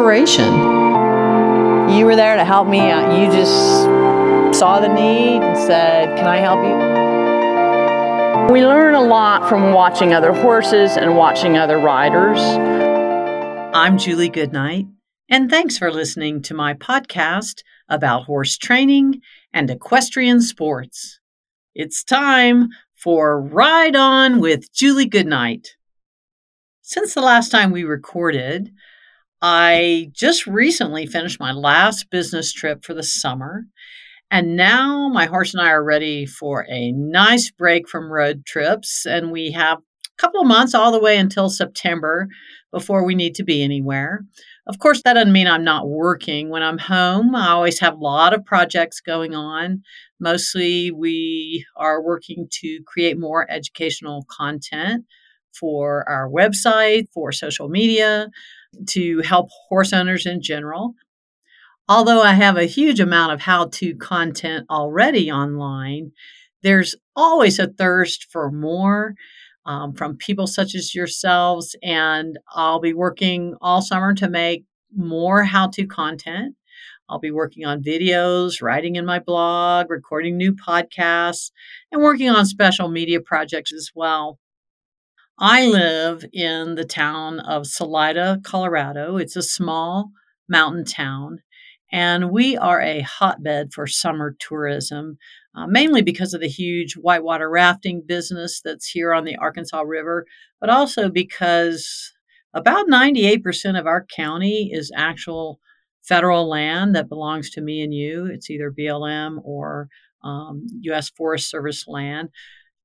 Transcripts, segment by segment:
inspiration. You were there to help me. Uh, you just saw the need and said, Can I help you? We learn a lot from watching other horses and watching other riders. I'm Julie Goodnight, and thanks for listening to my podcast about horse training and equestrian sports. It's time for Ride On with Julie Goodnight. Since the last time we recorded, I just recently finished my last business trip for the summer. And now my horse and I are ready for a nice break from road trips. And we have a couple of months all the way until September before we need to be anywhere. Of course, that doesn't mean I'm not working. When I'm home, I always have a lot of projects going on. Mostly, we are working to create more educational content for our website, for social media, to help horse owners in general. Although I have a huge amount of how to content already online, there's always a thirst for more um, from people such as yourselves. And I'll be working all summer to make more how to content. I'll be working on videos, writing in my blog, recording new podcasts, and working on special media projects as well. I live in the town of Salida, Colorado. It's a small mountain town, and we are a hotbed for summer tourism, uh, mainly because of the huge whitewater rafting business that's here on the Arkansas River, but also because about 98% of our county is actual federal land that belongs to me and you. It's either BLM or um, U.S. Forest Service land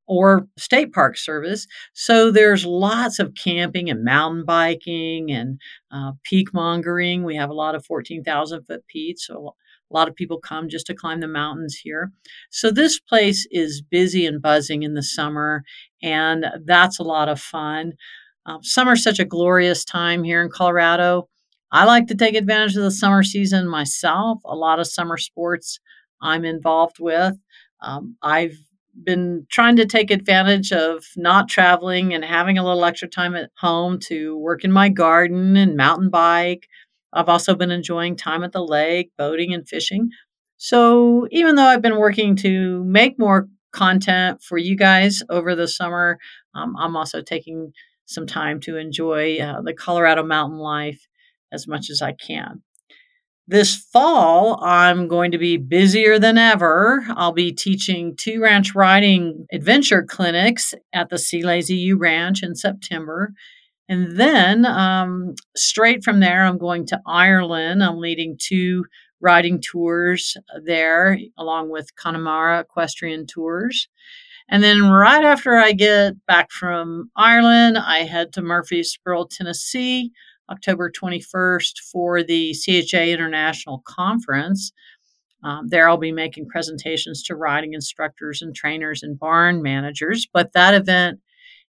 or state park service. So there's lots of camping and mountain biking and uh, peak mongering. We have a lot of 14,000 foot peaks. So a lot of people come just to climb the mountains here. So this place is busy and buzzing in the summer, and that's a lot of fun. Uh, summer's such a glorious time here in Colorado. I like to take advantage of the summer season myself. A lot of summer sports I'm involved with. Um, I've been trying to take advantage of not traveling and having a little extra time at home to work in my garden and mountain bike. I've also been enjoying time at the lake, boating and fishing. So, even though I've been working to make more content for you guys over the summer, um, I'm also taking some time to enjoy uh, the Colorado mountain life as much as I can. This fall, I'm going to be busier than ever. I'll be teaching two ranch riding adventure clinics at the C Lazy U Ranch in September. And then, um, straight from there, I'm going to Ireland. I'm leading two riding tours there, along with Connemara Equestrian Tours. And then, right after I get back from Ireland, I head to Murfreesboro, Tennessee October 21st for the CHA International Conference. Um, there, I'll be making presentations to riding instructors and trainers and barn managers. But that event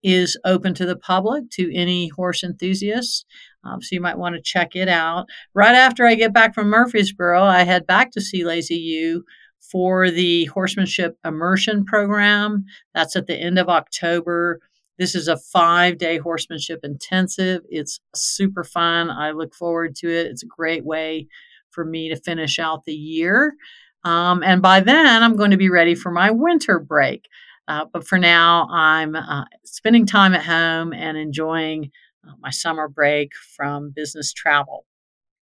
is open to the public, to any horse enthusiasts. Um, so you might want to check it out. Right after I get back from Murfreesboro, I head back to C Lazy U for the horsemanship immersion program. That's at the end of October. This is a five day horsemanship intensive. It's super fun. I look forward to it. It's a great way for me to finish out the year. Um, and by then, I'm going to be ready for my winter break. Uh, but for now, I'm uh, spending time at home and enjoying uh, my summer break from business travel.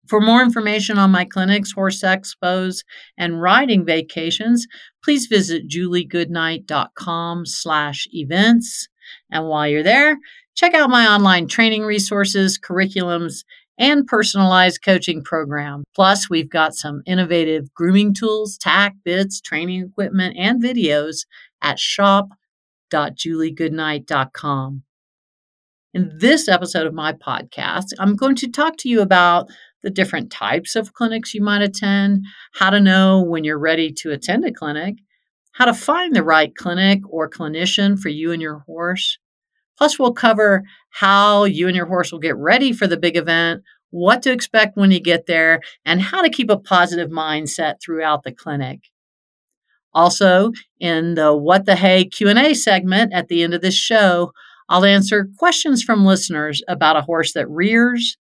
For more information on my clinics, horse expos, and riding vacations, please visit juliegoodnight.com slash events. And while you're there, check out my online training resources, curriculums, and personalized coaching program. Plus, we've got some innovative grooming tools, tack, bits, training equipment, and videos at shop.juliegoodnight.com. In this episode of my podcast, I'm going to talk to you about the different types of clinics you might attend, how to know when you're ready to attend a clinic, how to find the right clinic or clinician for you and your horse. Plus, we'll cover how you and your horse will get ready for the big event, what to expect when you get there, and how to keep a positive mindset throughout the clinic. Also, in the What the Hay Q&A segment at the end of this show, I'll answer questions from listeners about a horse that rears,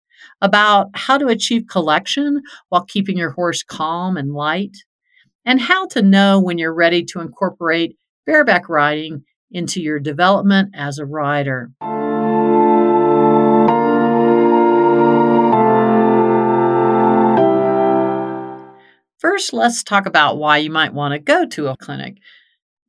about how to achieve collection while keeping your horse calm and light, and how to know when you're ready to incorporate bareback riding into your development as a rider. First, let's talk about why you might want to go to a clinic.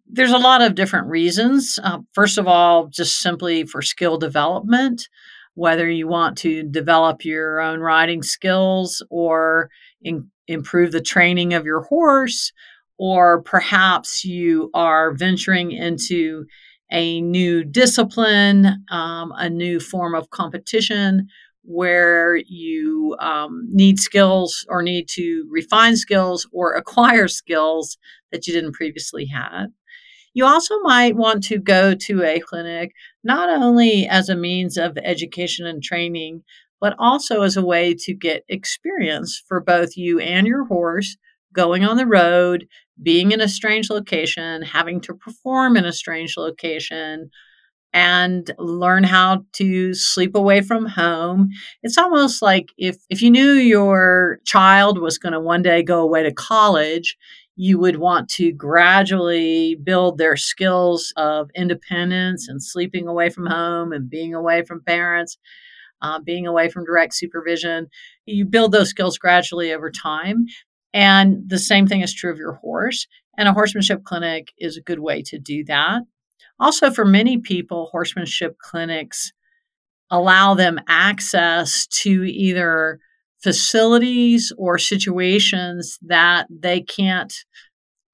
There's a lot of different reasons. Uh, first of all, just simply for skill development, whether you want to develop your own riding skills or in, improve the training of your horse, or perhaps you are venturing into a new discipline, um, a new form of competition where you um, need skills or need to refine skills or acquire skills that you didn't previously have. You also might want to go to a clinic not only as a means of education and training, but also as a way to get experience for both you and your horse going on the road, being in a strange location, having to perform in a strange location, and learn how to sleep away from home. It's almost like if, if you knew your child was going to one day go away to college, you would want to gradually build their skills of independence and sleeping away from home and being away from parents, uh, being away from direct supervision. You build those skills gradually over time. And the same thing is true of your horse. And a horsemanship clinic is a good way to do that. Also, for many people, horsemanship clinics allow them access to either facilities or situations that they can't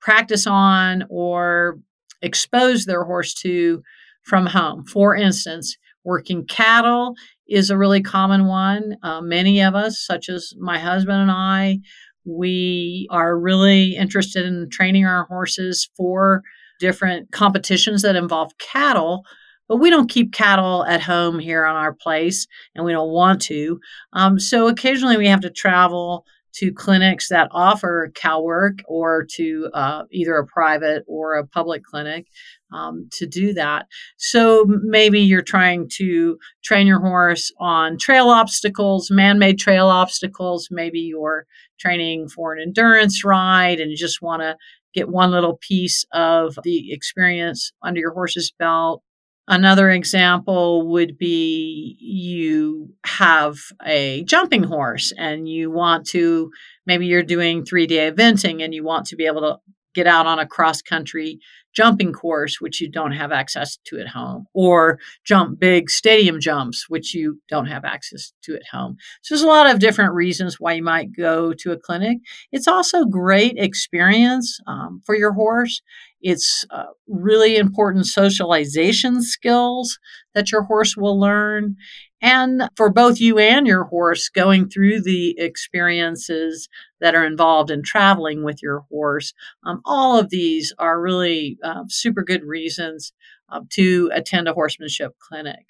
practice on or expose their horse to from home. For instance, working cattle is a really common one. Uh, many of us, such as my husband and I, we are really interested in training our horses for different competitions that involve cattle, but we don't keep cattle at home here on our place and we don't want to. Um, so occasionally we have to travel to clinics that offer cow work or to uh, either a private or a public clinic um, to do that. So maybe you're trying to train your horse on trail obstacles, man made trail obstacles. Maybe you're training for an endurance ride and you just want to get one little piece of the experience under your horse's belt. Another example would be you have a jumping horse and you want to, maybe you're doing three day eventing and you want to be able to get out on a cross country jumping course, which you don't have access to at home, or jump big stadium jumps, which you don't have access to at home. So there's a lot of different reasons why you might go to a clinic. It's also great experience um, for your horse. It's uh, really important socialization skills that your horse will learn. And for both you and your horse, going through the experiences that are involved in traveling with your horse, um, all of these are really uh, super good reasons uh, to attend a horsemanship clinic.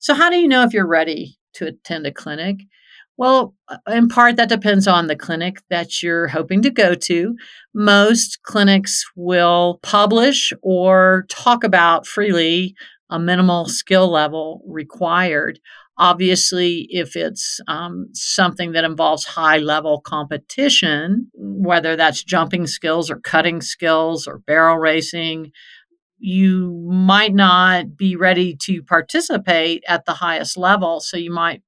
So, how do you know if you're ready to attend a clinic? Well, uh, in part, that depends on the clinic that you're hoping to go to. Most clinics will publish or talk about freely a minimal skill level required. Obviously, if it's um, something that involves high level competition, whether that's jumping skills or cutting skills or barrel racing, you might not be ready to participate at the highest level. So you might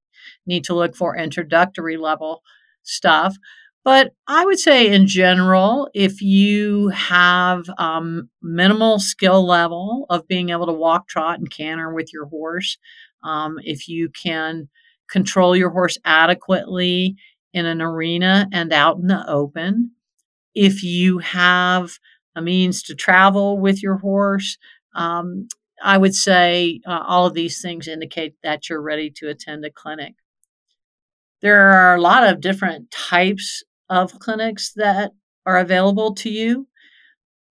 need to look for introductory level stuff. But I would say, in general, if you have um, minimal skill level of being able to walk, trot, and canter with your horse, um, if you can control your horse adequately in an arena and out in the open, if you have a means to travel with your horse, um, I would say uh, all of these things indicate that you're ready to attend a clinic. There are a lot of different types of clinics that are available to you.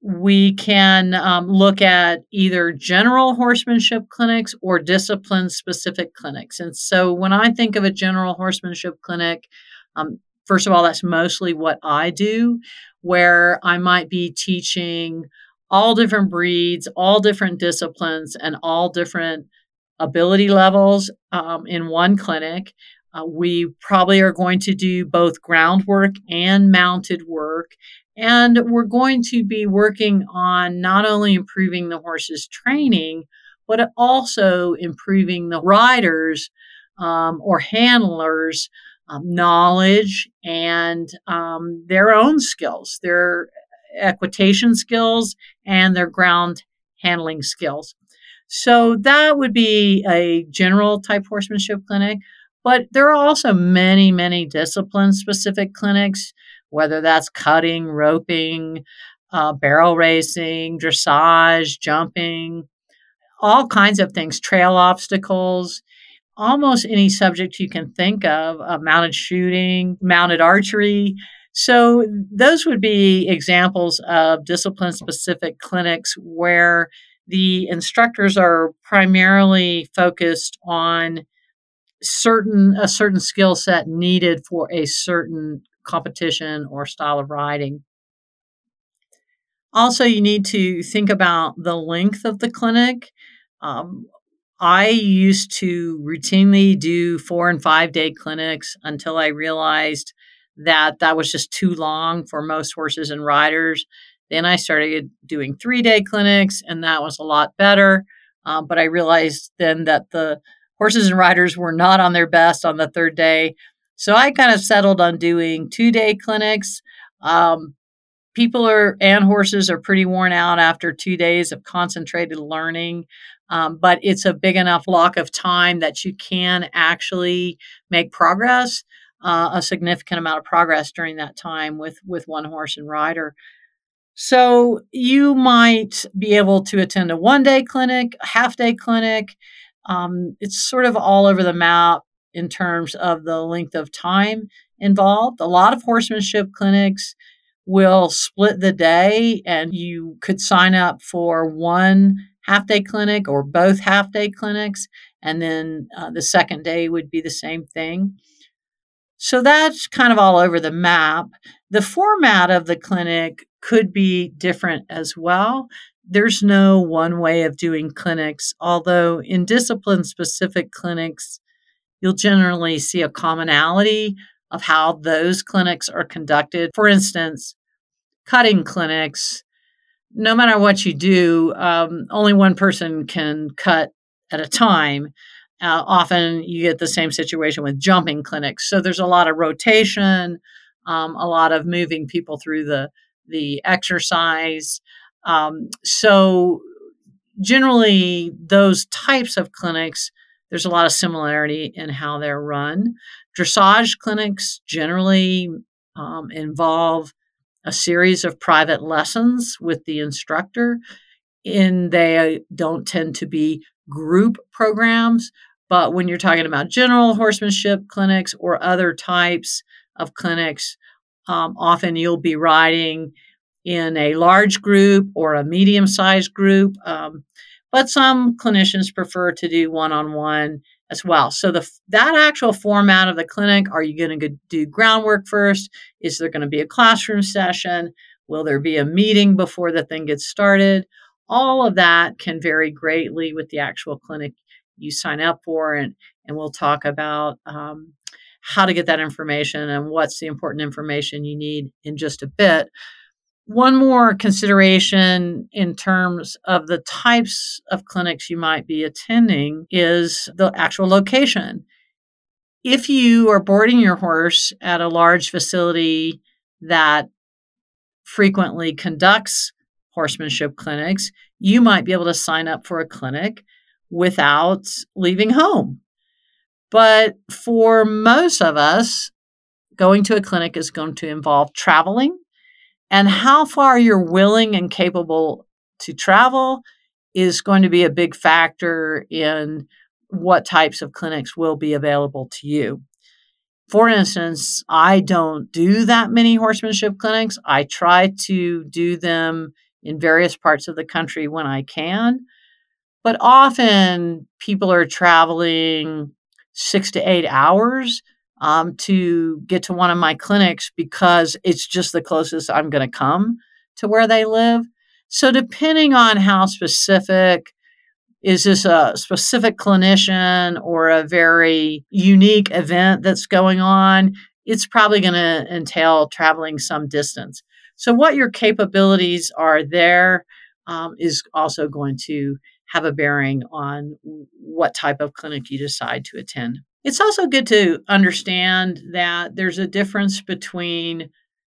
We can um, look at either general horsemanship clinics or discipline specific clinics. And so when I think of a general horsemanship clinic, um, first of all, that's mostly what I do, where I might be teaching all different breeds, all different disciplines, and all different ability levels um, in one clinic Uh, we probably are going to do both groundwork and mounted work. And we're going to be working on not only improving the horse's training, but also improving the riders um, or handlers' um, knowledge and um, their own skills, their equitation skills and their ground handling skills. So that would be a general type horsemanship clinic. But there are also many, many discipline specific clinics, whether that's cutting, roping, uh, barrel racing, dressage, jumping, all kinds of things, trail obstacles, almost any subject you can think of, uh, mounted shooting, mounted archery. So, those would be examples of discipline specific clinics where the instructors are primarily focused on certain a certain skill set needed for a certain competition or style of riding. Also, you need to think about the length of the clinic. Um, I used to routinely do four and five day clinics until I realized that that was just too long for most horses and riders. Then I started doing three day clinics, and that was a lot better. Um, but I realized then that the horses and riders were not on their best on the third day. So I kind of settled on doing two day clinics. Um, people are and horses are pretty worn out after two days of concentrated learning. Um, but it's a big enough block of time that you can actually make progress, uh, a significant amount of progress during that time with with one horse and rider. So you might be able to attend a one day clinic, half day clinic. Um, it's sort of all over the map in terms of the length of time involved. A lot of horsemanship clinics will split the day, and you could sign up for one half day clinic or both half day clinics, and then uh, the second day would be the same thing. So that's kind of all over the map. The format of the clinic could be different as well. There's no one way of doing clinics, although in discipline specific clinics, you'll generally see a commonality of how those clinics are conducted. For instance, cutting clinics, no matter what you do, um, only one person can cut at a time. Uh, often you get the same situation with jumping clinics. So there's a lot of rotation, um, a lot of moving people through the the exercise. Um, so, generally, those types of clinics, there's a lot of similarity in how they're run. Dressage clinics generally um, involve a series of private lessons with the instructor, and they don't tend to be group programs. But when you're talking about general horsemanship clinics or other types of clinics, um, often you'll be riding in a large group or a medium sized group, um, but some clinicians prefer to do one on one as well. So the that actual format of the clinic, are you going to do groundwork first? Is there going to be a classroom session? Will there be a meeting before the thing gets started? All of that can vary greatly with the actual clinic you sign up for, and and we'll talk about um, how to get that information and what's the important information you need in just a bit. One more consideration in terms of the types of clinics you might be attending is the actual location. If you are boarding your horse at a large facility that frequently conducts horsemanship clinics, you might be able to sign up for a clinic without leaving home. But for most of us, going to a clinic is going to involve traveling. And how far you're willing and capable to travel is going to be a big factor in what types of clinics will be available to you. For instance, I don't do that many horsemanship clinics. I try to do them in various parts of the country when I can. But often people are traveling six to eight hours um, to get to one of my clinics because it's just the closest I'm going to come to where they live. So, depending on how specific is this a specific clinician or a very unique event that's going on? It's probably going to entail traveling some distance. So, what your capabilities are there um, is also going to have a bearing on what type of clinic you decide to attend. It's also good to understand that there's a difference between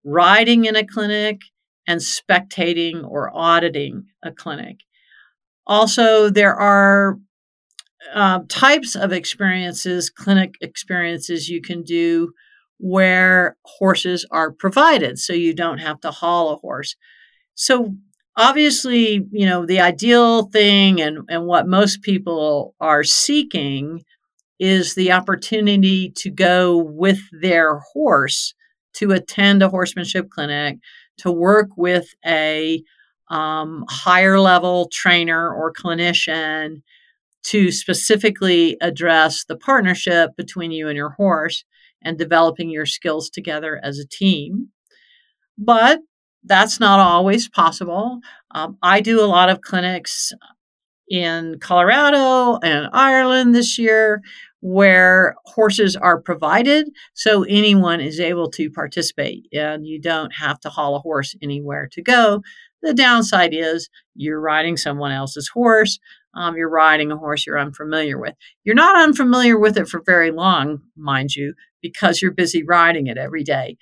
riding in a clinic and spectating or auditing a clinic. Also, there are uh, types of experiences, clinic experiences you can do where horses are provided, so you don't have to haul a horse. So, obviously, you know, the ideal thing and, and what most people are seeking is the opportunity to go with their horse to attend a horsemanship clinic, to work with a um, higher level trainer or clinician to specifically address the partnership between you and your horse and developing your skills together as a team. But that's not always possible. Um, I do a lot of clinics in Colorado and Ireland this year where horses are provided so anyone is able to participate and you don't have to haul a horse anywhere to go. The downside is you're riding someone else's horse. Um, you're riding a horse you're unfamiliar with. You're not unfamiliar with it for very long, mind you, because you're busy riding it every day.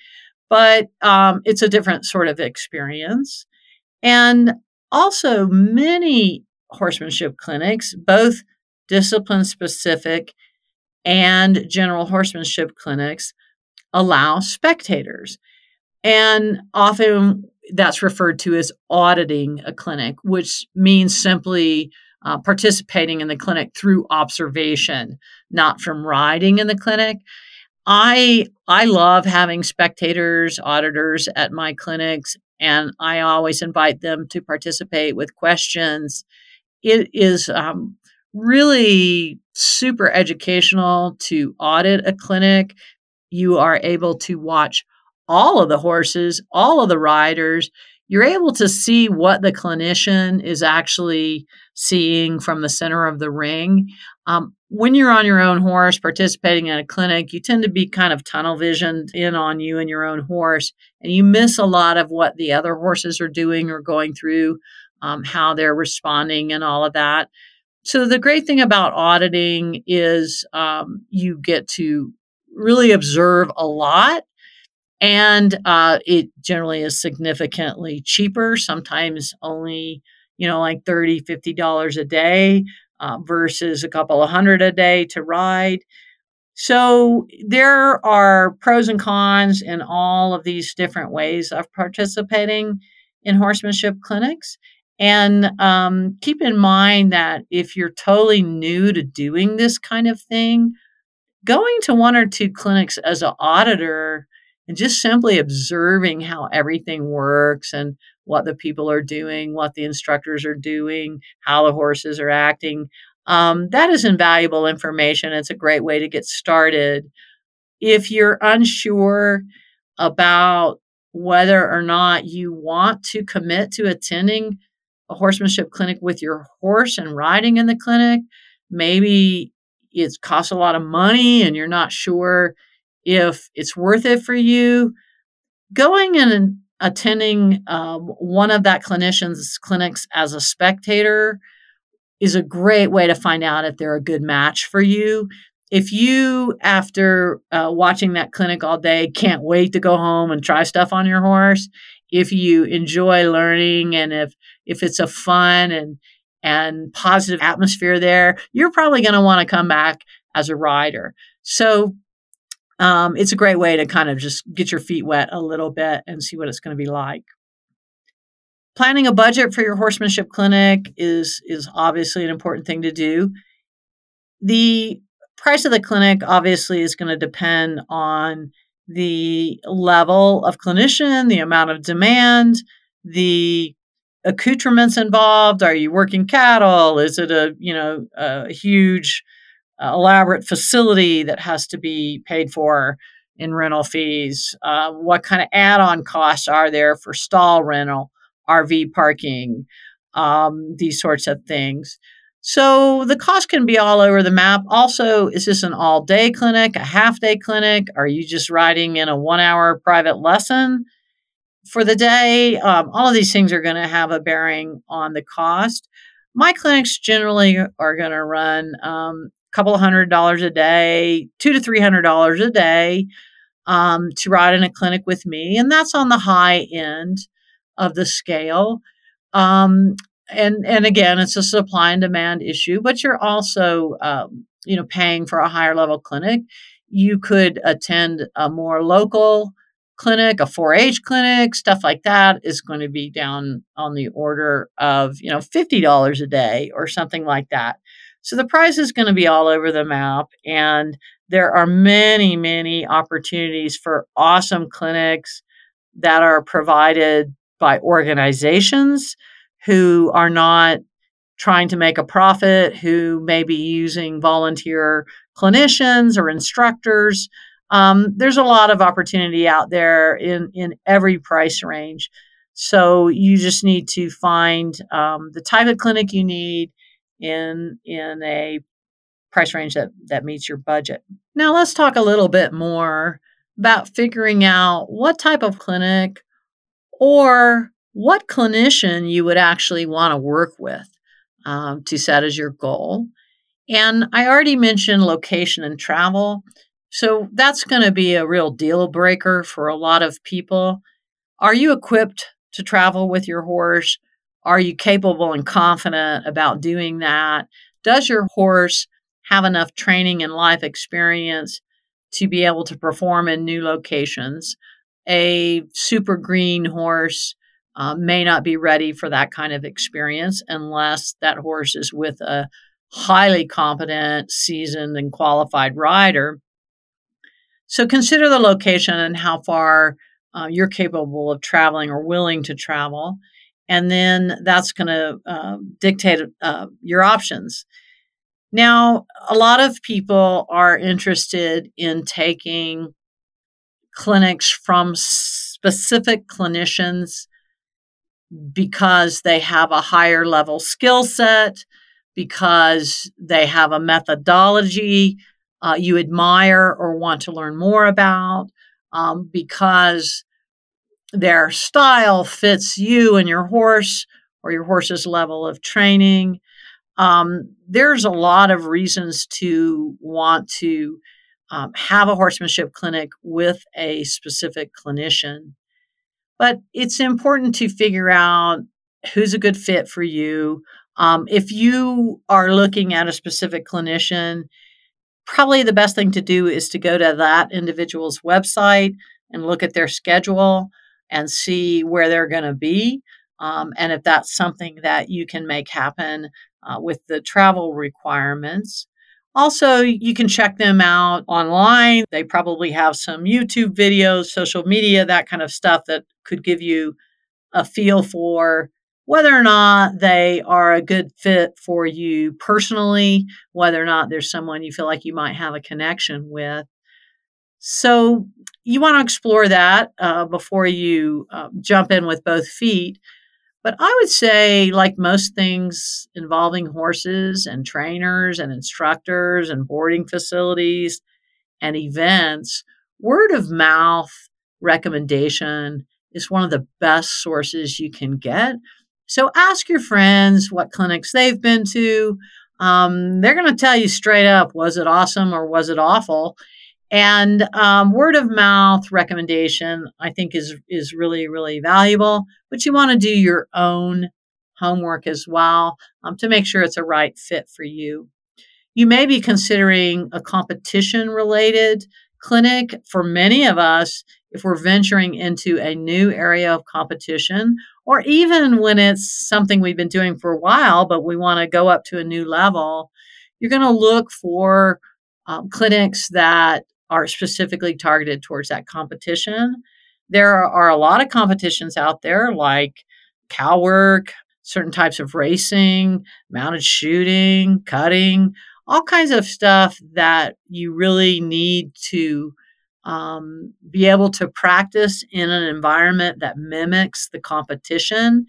But um, it's a different sort of experience. And also, many horsemanship clinics, both discipline specific and general horsemanship clinics allow spectators. And often that's referred to as auditing a clinic, which means simply uh, participating in the clinic through observation, not from riding in the clinic. I I love having spectators, auditors at my clinics, and I always invite them to participate with questions. It is um, really super educational to audit a clinic. You are able to watch all of the horses, all of the riders. You're able to see what the clinician is actually seeing from the center of the ring. Um, when you're on your own horse participating in a clinic, you tend to be kind of tunnel visioned in on you and your own horse, and you miss a lot of what the other horses are doing or going through, um, how they're responding, and all of that. So the great thing about auditing is um, you get to really observe a lot and uh, it generally is significantly cheaper sometimes only you know like 30 50 dollars a day uh, versus a couple of hundred a day to ride. So there are pros and cons in all of these different ways of participating in horsemanship clinics and um, keep in mind that if you're totally new to doing this kind of thing, going to one or two clinics as an auditor and just simply observing how everything works and what the people are doing, what the instructors are doing, how the horses are acting, um, that is invaluable information. It's a great way to get started. If you're unsure about whether or not you want to commit to attending a horsemanship clinic with your horse and riding in the clinic. Maybe it costs a lot of money and you're not sure if it's worth it for you. Going and attending um, one of that clinician's clinics as a spectator is a great way to find out if they're a good match for you. If you, after uh, watching that clinic all day, can't wait to go home and try stuff on your horse, if you enjoy learning and if if it's a fun and and positive atmosphere there, you're probably going to want to come back as a rider. So um, it's a great way to kind of just get your feet wet a little bit and see what it's going to be like. Planning a budget for your horsemanship clinic is is obviously an important thing to do. The price of the clinic obviously is going to depend on the level of clinician, the amount of demand, the accoutrements involved. Are you working cattle? Is it a you know a huge, uh, elaborate facility that has to be paid for in rental fees? Uh, what kind of add-on costs are there for stall rental, RV parking, um, these sorts of things? So the cost can be all over the map. Also, is this an all day clinic, a half day clinic? Are you just riding in a one hour private lesson for the day? Um, all of these things are going to have a bearing on the cost. My clinics generally are going to run um, a couple of hundred dollars a day, two to three hundred dollars a day um, to ride in a clinic with me, and that's on the high end of the scale. Um, and and again, it's a supply and demand issue, but you're also um, you know paying for a higher level clinic. You could attend a more local clinic, a 4-H clinic, stuff like that is going to be down on the order of you know fifty dollars a day or something like that. So the price is going to be all over the map, and there are many many opportunities for awesome clinics that are provided by organizations who are not trying to make a profit, who may be using volunteer clinicians or instructors. Um, there's a lot of opportunity out there in, in every price range. So you just need to find um, the type of clinic you need in in a price range that, that meets your budget. Now let's talk a little bit more about figuring out what type of clinic or what clinician you would actually want to work with um, to set as your goal. And I already mentioned location and travel. So that's going to be a real deal breaker for a lot of people. Are you equipped to travel with your horse? Are you capable and confident about doing that? Does your horse have enough training and life experience to be able to perform in new locations? A super green horse uh, may not be ready for that kind of experience unless that horse is with a highly competent, seasoned, and qualified rider. So consider the location and how far uh, you're capable of traveling or willing to travel. And then that's going to uh, dictate uh, your options. Now, a lot of people are interested in taking clinics from specific clinicians because they have a higher level skill set, because they have a methodology uh, you admire or want to learn more about, um, because their style fits you and your horse or your horse's level of training. Um, there's a lot of reasons to want to um, have a horsemanship clinic with a specific clinician. But it's important to figure out who's a good fit for you. Um, if you are looking at a specific clinician, probably the best thing to do is to go to that individual's website and look at their schedule and see where they're going to be. Um, and if that's something that you can make happen uh, with the travel requirements. Also, you can check them out online. They probably have some YouTube videos, social media, that kind of stuff that could give you a feel for whether or not they are a good fit for you personally, whether or not there's someone you feel like you might have a connection with. So, you want to explore that uh, before you uh, jump in with both feet. But I would say, like most things involving horses and trainers and instructors and boarding facilities and events, word of mouth recommendation is one of the best sources you can get. So ask your friends what clinics they've been to. Um, they're going to tell you straight up was it awesome or was it awful? And um, word of mouth recommendation, I think, is is really really valuable. But you want to do your own homework as well um, to make sure it's a right fit for you. You may be considering a competition related clinic. For many of us, if we're venturing into a new area of competition, or even when it's something we've been doing for a while, but we want to go up to a new level, you're going to look for um, clinics that are specifically targeted towards that competition. There are a lot of competitions out there like cow work, certain types of racing, mounted shooting, cutting, all kinds of stuff that you really need to um, be able to practice in an environment that mimics the competition.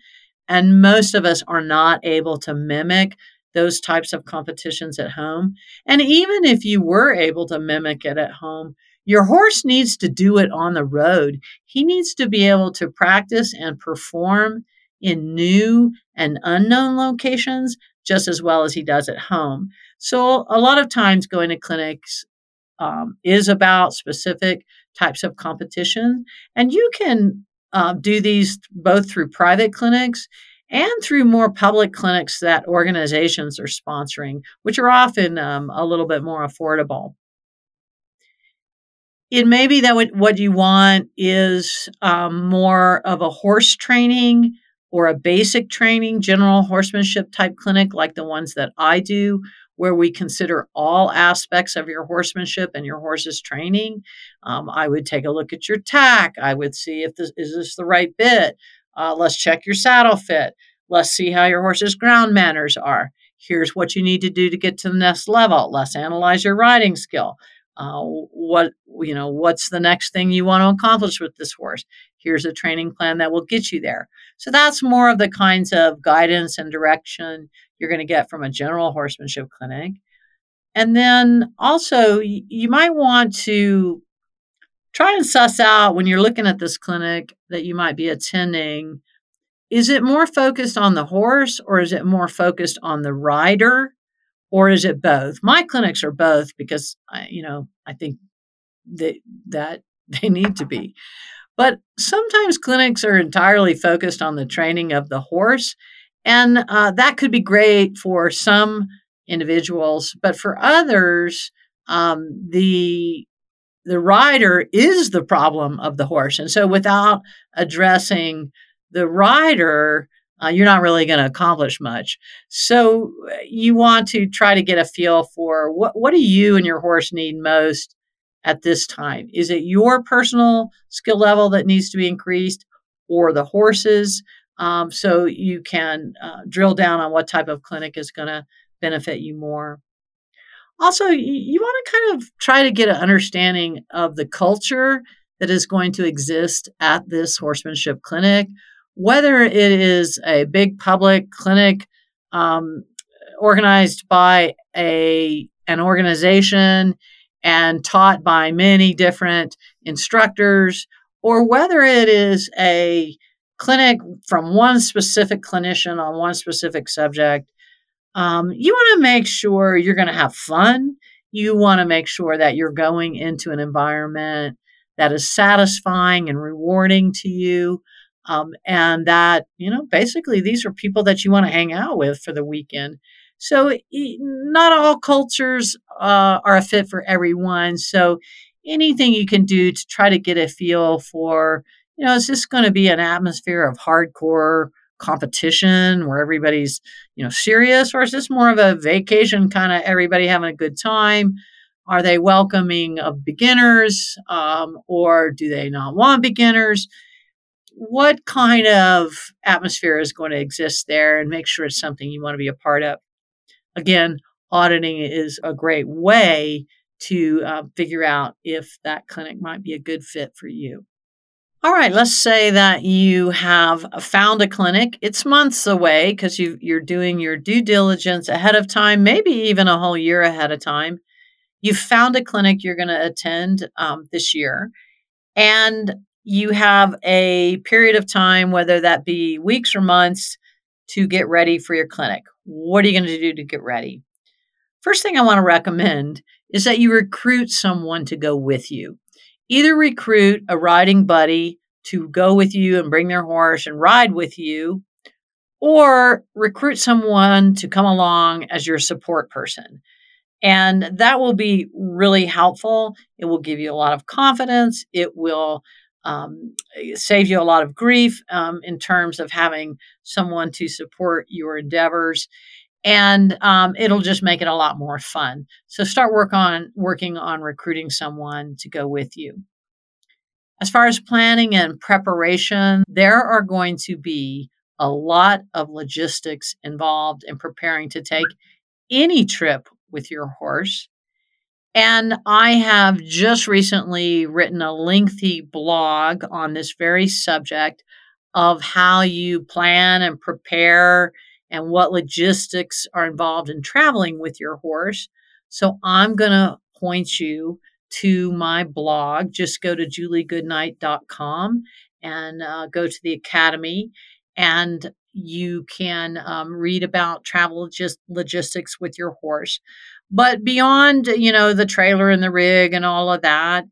And most of us are not able to mimic those types of competitions at home. And even if you were able to mimic it at home, your horse needs to do it on the road. He needs to be able to practice and perform in new and unknown locations just as well as he does at home. So, a lot of times going to clinics um, is about specific types of competition. And you can uh, do these both through private clinics and through more public clinics that organizations are sponsoring, which are often um, a little bit more affordable it may be that what, you want is um, more of a horse training or a basic training, general horsemanship type clinic like the ones that I do, where we consider all aspects of your horsemanship and your horse's training. Um, I would take a look at your tack. I would see if this is this the right bit. Uh, let's check your saddle fit. Let's see how your horse's ground manners are. Here's what you need to do to get to the next level. Let's analyze your riding skill. Uh, what you know what's the next thing you want to accomplish with this horse here's a training plan that will get you there so that's more of the kinds of guidance and direction you're going to get from a general horsemanship clinic and then also you might want to try and suss out when you're looking at this clinic that you might be attending is it more focused on the horse or is it more focused on the rider or is it both? My clinics are both because I, you know I think that that they need to be. But sometimes clinics are entirely focused on the training of the horse, and uh, that could be great for some individuals, but for others, um, the the rider is the problem of the horse, and so without addressing the rider, uh, you're not really going to accomplish much. So uh, you want to try to get a feel for what what do you and your horse need most at this time? Is it your personal skill level that needs to be increased, or the horses? Um, so you can uh, drill down on what type of clinic is going to benefit you more. Also, you, you want to kind of try to get an understanding of the culture that is going to exist at this horsemanship clinic whether it is a big public clinic um, organized by a an organization and taught by many different instructors, or whether it is a clinic from one specific clinician on one specific subject, um, you want to make sure you're going to have fun. You want to make sure that you're going into an environment that is satisfying and rewarding to you. Um, and that, you know, basically these are people that you want to hang out with for the weekend. So not all cultures uh, are a fit for everyone. So anything you can do to try to get a feel for, you know, is this going to be an atmosphere of hardcore competition where everybody's, you know, serious, or is this more of a vacation kind of everybody having a good time? Are they welcoming of beginners, um, or do they not want beginners? what kind of atmosphere is going to exist there and make sure it's something you want to be a part of. Again, auditing is a great way to uh, figure out if that clinic might be a good fit for you. All right, let's say that you have found a clinic. It's months away because you, you're doing your due diligence ahead of time, maybe even a whole year ahead of time. You've found a clinic you're going to attend um, this year. And you have a period of time, whether that be weeks or months, to get ready for your clinic. What are you going to do to get ready? First thing I want to recommend is that you recruit someone to go with you. Either recruit a riding buddy to go with you and bring their horse and ride with you, or recruit someone to come along as your support person. And that will be really helpful. It will give you a lot of confidence. It will um, save you a lot of grief um, in terms of having someone to support your endeavors and um, it'll just make it a lot more fun. So start work on working on recruiting someone to go with you. As far as planning and preparation there are going to be a lot of logistics involved in preparing to take any trip with your horse. And I have just recently written a lengthy blog on this very subject of how you plan and prepare and what logistics are involved in traveling with your horse. So I'm going to point you to my blog. Just go to juliegoodnight.com and uh, go to the academy and you can um, read about travel logis- logistics with your horse but beyond you know the trailer and the rig and all of that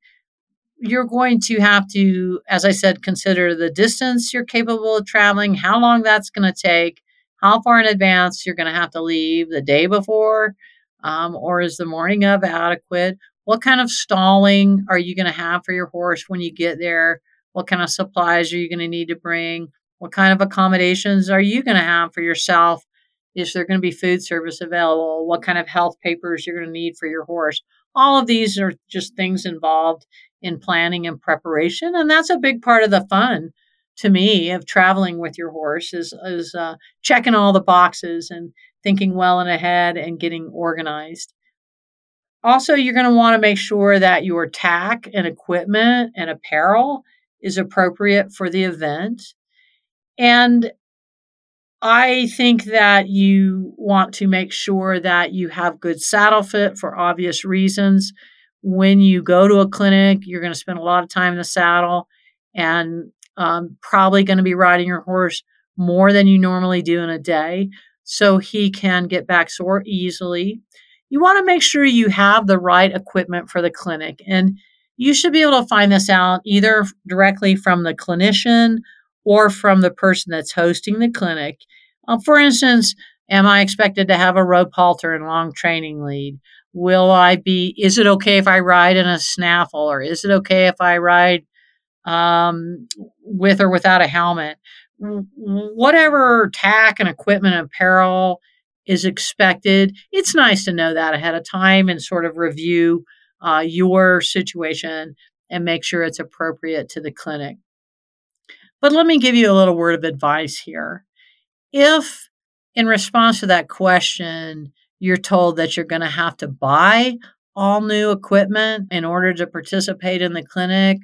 you're going to have to as i said consider the distance you're capable of traveling how long that's going to take how far in advance you're going to have to leave the day before um, or is the morning of adequate what kind of stalling are you going to have for your horse when you get there what kind of supplies are you going to need to bring? What kind of accommodations are you going to have for yourself? Is there going to be food service available? What kind of health papers you're going to need for your horse? All of these are just things involved in planning and preparation, and that's a big part of the fun to me of traveling with your horse is is uh, checking all the boxes and thinking well and ahead and getting organized. Also, you're going to want to make sure that your tack and equipment and apparel is appropriate for the event. And I think that you want to make sure that you have good saddle fit for obvious reasons. When you go to a clinic, you're going to spend a lot of time in the saddle and um, probably going to be riding your horse more than you normally do in a day. So he can get back sore easily. You want to make sure you have the right equipment for the clinic. And you should be able to find this out either directly from the clinician or from the person that's hosting the clinic. Uh, for instance, am I expected to have a rope halter and long training lead? Will I be, is it okay if I ride in a snaffle or is it okay if I ride um, with or without a helmet? Whatever tack and equipment and apparel is expected, it's nice to know that ahead of time and sort of review uh, your situation and make sure it's appropriate to the clinic. But let me give you a little word of advice here. If, in response to that question, you're told that you're going to have to buy all new equipment in order to participate in the clinic,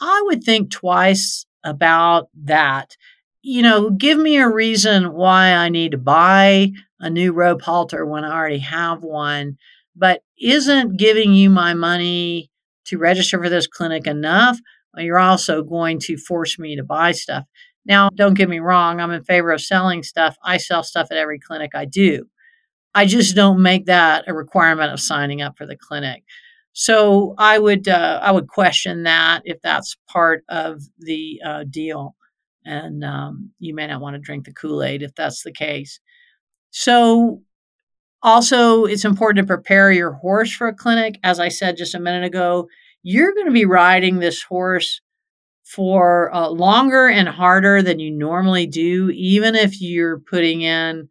I would think twice about that. You know, give me a reason why I need to buy a new rope halter when I already have one but isn't giving you my money to register for this clinic enough? You're also going to force me to buy stuff. Now, don't get me wrong, I'm in favor of selling stuff. I sell stuff at every clinic I do. I just don't make that a requirement of signing up for the clinic. So I would uh, I would question that if that's part of the uh, deal, and um, you may not want to drink the Kool Aid if that's the case. So also, it's important to prepare your horse for a clinic. As I said just a minute ago, you're going to be riding this horse for uh, longer and harder than you normally do, even if you're putting in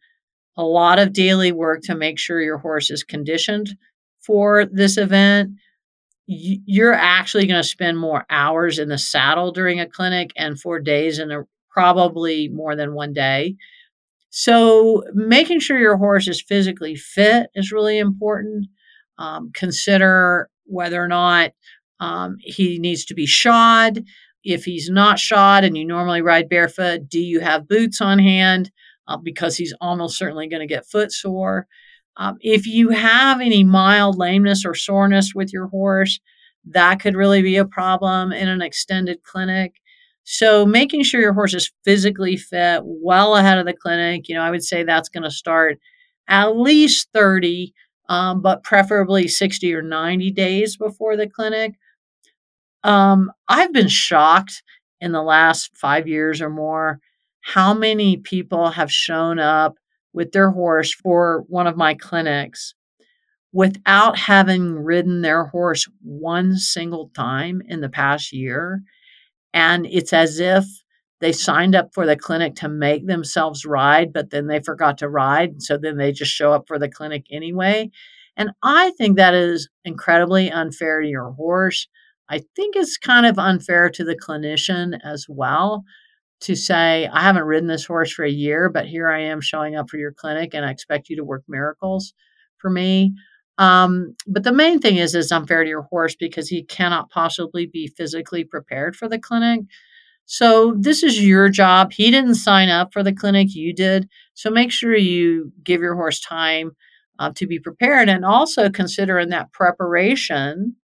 a lot of daily work to make sure your horse is conditioned for this event. You're actually going to spend more hours in the saddle during a clinic and four days in a probably more than one day. So, making sure your horse is physically fit is really important. Um, consider whether or not um, he needs to be shod. If he's not shod and you normally ride barefoot, do you have boots on hand? Uh, because he's almost certainly going to get foot sore. Um, if you have any mild lameness or soreness with your horse, that could really be a problem in an extended clinic. So making sure your horse is physically fit well ahead of the clinic, you know, I would say that's going to start at least 30, um, but preferably 60 or 90 days before the clinic. Um, I've been shocked in the last five years or more how many people have shown up with their horse for one of my clinics without having ridden their horse one single time in the past year. And it's as if they signed up for the clinic to make themselves ride, but then they forgot to ride. So then they just show up for the clinic anyway. And I think that is incredibly unfair to your horse. I think it's kind of unfair to the clinician as well to say, I haven't ridden this horse for a year, but here I am showing up for your clinic and I expect you to work miracles for me. Um, but the main thing is it's unfair to your horse because he cannot possibly be physically prepared for the clinic. So, this is your job. He didn't sign up for the clinic, you did. So, make sure you give your horse time uh, to be prepared and also consider in that preparation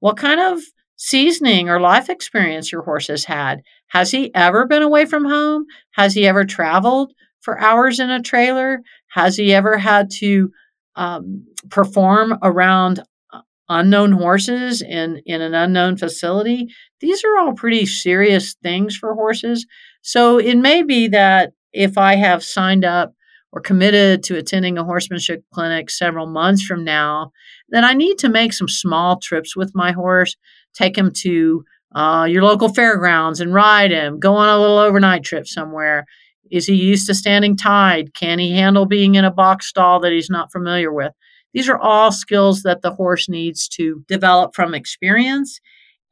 what kind of seasoning or life experience your horse has had. Has he ever been away from home? Has he ever traveled for hours in a trailer? Has he ever had to um, perform around uh, unknown horses in, in an unknown facility? These are all pretty serious things for horses. So it may be that if I have signed up or committed to attending a horsemanship clinic several months from now, then I need to make some small trips with my horse take him to uh, your local fairgrounds and ride him, go on a little overnight trip somewhere. Is he used to standing tied? Can he handle being in a box stall that he's not familiar with? These are all skills that the horse needs to develop from experience.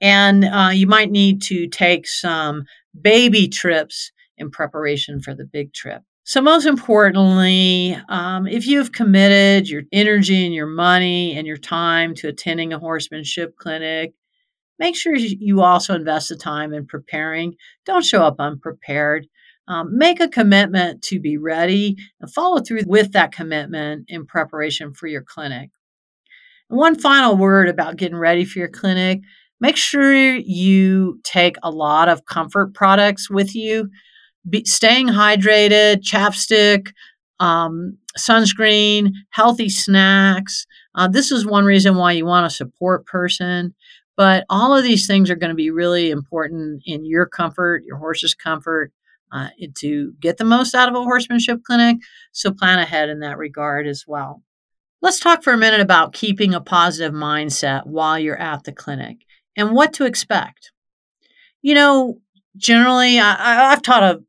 And uh, you might need to take some baby trips in preparation for the big trip. So, most importantly, um, if you have committed your energy and your money and your time to attending a horsemanship clinic, make sure you also invest the time in preparing. Don't show up unprepared. Um, make a commitment to be ready and follow through with that commitment in preparation for your clinic. And one final word about getting ready for your clinic make sure you take a lot of comfort products with you. Be, staying hydrated, chapstick, um, sunscreen, healthy snacks. Uh, this is one reason why you want a support person. But all of these things are going to be really important in your comfort, your horse's comfort, uh, to get the most out of a horsemanship clinic. So plan ahead in that regard as well. Let's talk for a minute about keeping a positive mindset while you're at the clinic and what to expect. You know, generally, I, I've taught a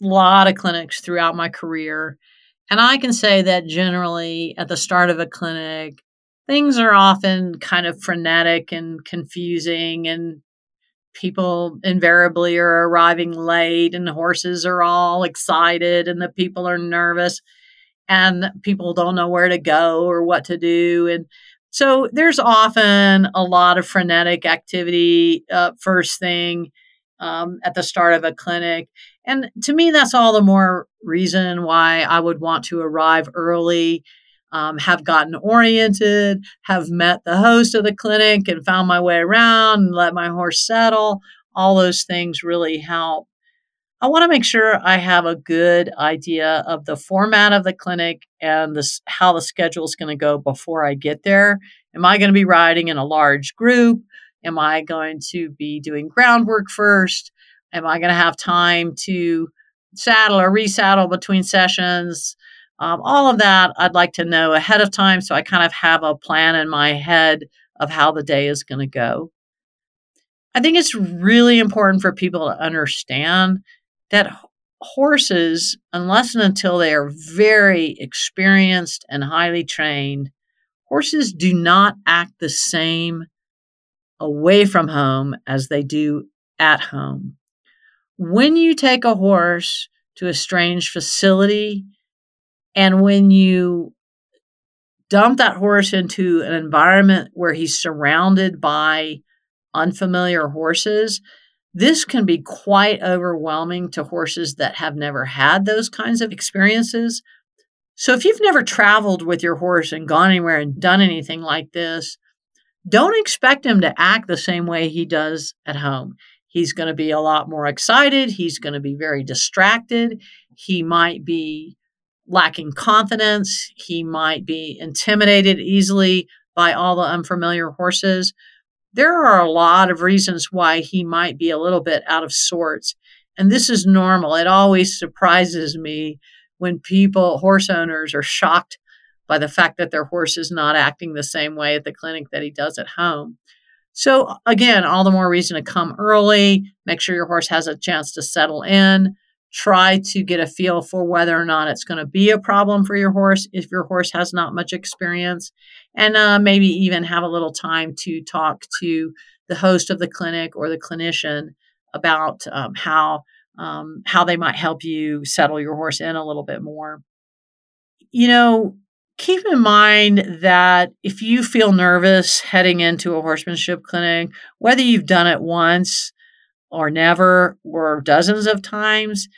lot of clinics throughout my career, and I can say that generally at the start of a clinic, things are often kind of frenetic and confusing and people invariably are arriving late and the horses are all excited and the people are nervous and people don't know where to go or what to do and so there's often a lot of frenetic activity uh, first thing um, at the start of a clinic and to me that's all the more reason why i would want to arrive early um, have gotten oriented, have met the host of the clinic and found my way around and let my horse settle. All those things really help. I want to make sure I have a good idea of the format of the clinic and how the schedule is going to go before I get there. Am I going to be riding in a large group? Am I going to be doing groundwork first? Am I going to have time to saddle or resaddle between sessions? Um, all of that I'd like to know ahead of time so I kind of have a plan in my head of how the day is going to go. I think it's really important for people to understand that horses, unless and until they are very experienced and highly trained, horses do not act the same away from home as they do at home. When you take a horse to a strange facility, and when you dump that horse into an environment where he's surrounded by unfamiliar horses, this can be quite overwhelming to horses that have never had those kinds of experiences. So, if you've never traveled with your horse and gone anywhere and done anything like this, don't expect him to act the same way he does at home. He's going to be a lot more excited. He's going to be very distracted. He might be lacking confidence. He might be intimidated easily by all the unfamiliar horses. There are a lot of reasons why he might be a little bit out of sorts. And this is normal. It always surprises me when people, horse owners, are shocked by the fact that their horse is not acting the same way at the clinic that he does at home. So, again, all the more reason to come early, make sure your horse has a chance to settle in, try to get a feel for whether or not it's going to be a problem for your horse if your horse has not much experience. And uh, maybe even have a little time to talk to the host of the clinic or the clinician about um, how um, how they might help you settle your horse in a little bit more. You know keep in mind that if you feel nervous heading into a horsemanship clinic whether you've done it once or never or dozens of times,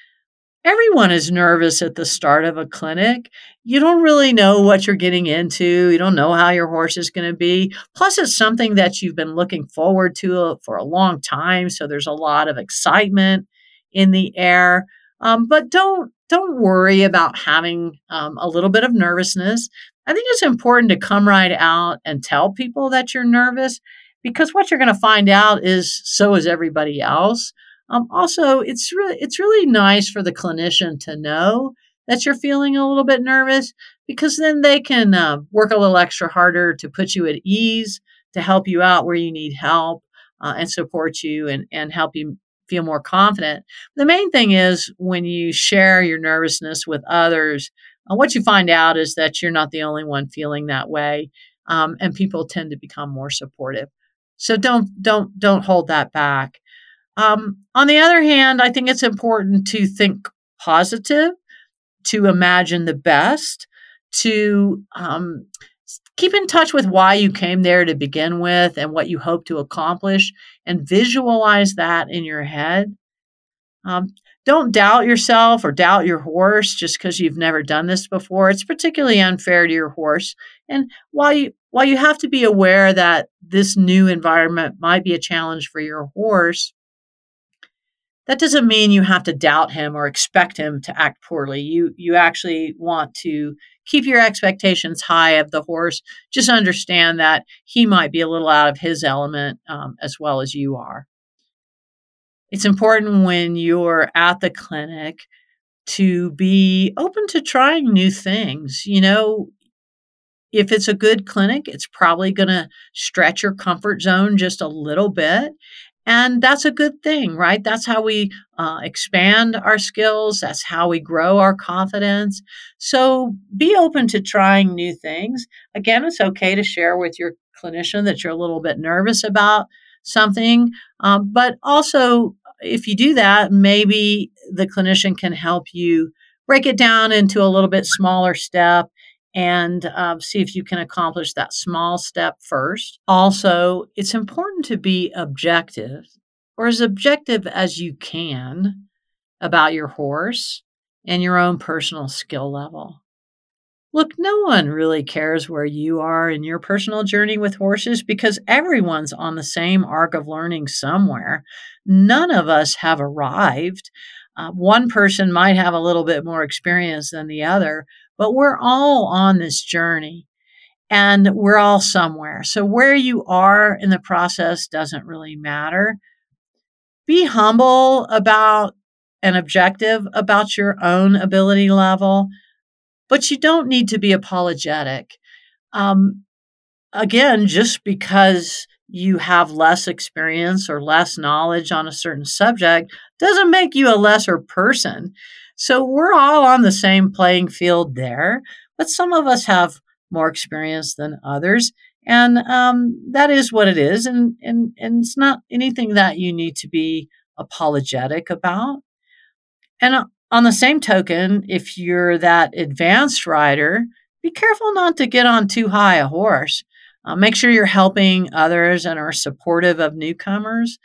everyone is nervous at the start of a clinic. You don't really know what you're getting into. You don't know how your horse is going to be. Plus, it's something that you've been looking forward to uh, for a long time. So there's a lot of excitement in the air. Um, but don't don't worry about having um, a little bit of nervousness. I think it's important to come right out and tell people that you're nervous because what you're going to find out is so is everybody else. Um, also, it's really it's really nice for the clinician to know that you're feeling a little bit nervous because then they can uh, work a little extra harder to put you at ease, to help you out where you need help, uh, and support you and and help you feel more confident. The main thing is when you share your nervousness with others, uh, what you find out is that you're not the only one feeling that way, um, and people tend to become more supportive. So don't don't don't hold that back. Um, on the other hand, I think it's important to think positive, to imagine the best, to um, keep in touch with why you came there to begin with and what you hope to accomplish, and visualize that in your head. Um, don't doubt yourself or doubt your horse just because you've never done this before. It's particularly unfair to your horse. And while you while you have to be aware that this new environment might be a challenge for your horse, that doesn't mean you have to doubt him or expect him to act poorly. You you actually want to keep your expectations high of the horse. Just understand that he might be a little out of his element um, as well as you are. It's important when you're at the clinic to be open to trying new things. You know, if it's a good clinic, it's probably going to stretch your comfort zone just a little bit. And that's a good thing, right? That's how we uh, expand our skills. That's how we grow our confidence. So be open to trying new things. Again, it's okay to share with your clinician that you're a little bit nervous about something. Um, but also, if you do that, maybe the clinician can help you break it down into a little bit smaller step and uh, see if you can accomplish that small step first. Also, it's important to be objective or as objective as you can about your horse and your own personal skill level. Look, no one really cares where you are in your personal journey with horses because everyone's on the same arc of learning somewhere. None of us have arrived. Uh, one person might have a little bit more experience than the other, but we're all on this journey and we're all somewhere. So, where you are in the process doesn't really matter. Be humble about and objective about your own ability level, but you don't need to be apologetic. Um, again, just because you have less experience or less knowledge on a certain subject doesn't make you a lesser person. So we're all on the same playing field there, but some of us have more experience than others. And um, that is what it is. And, and, and it's not anything that you need to be apologetic about. And uh, on the same token, if you're that advanced rider, be careful not to get on too high a horse. Uh, make sure you're helping others and are supportive of newcomers.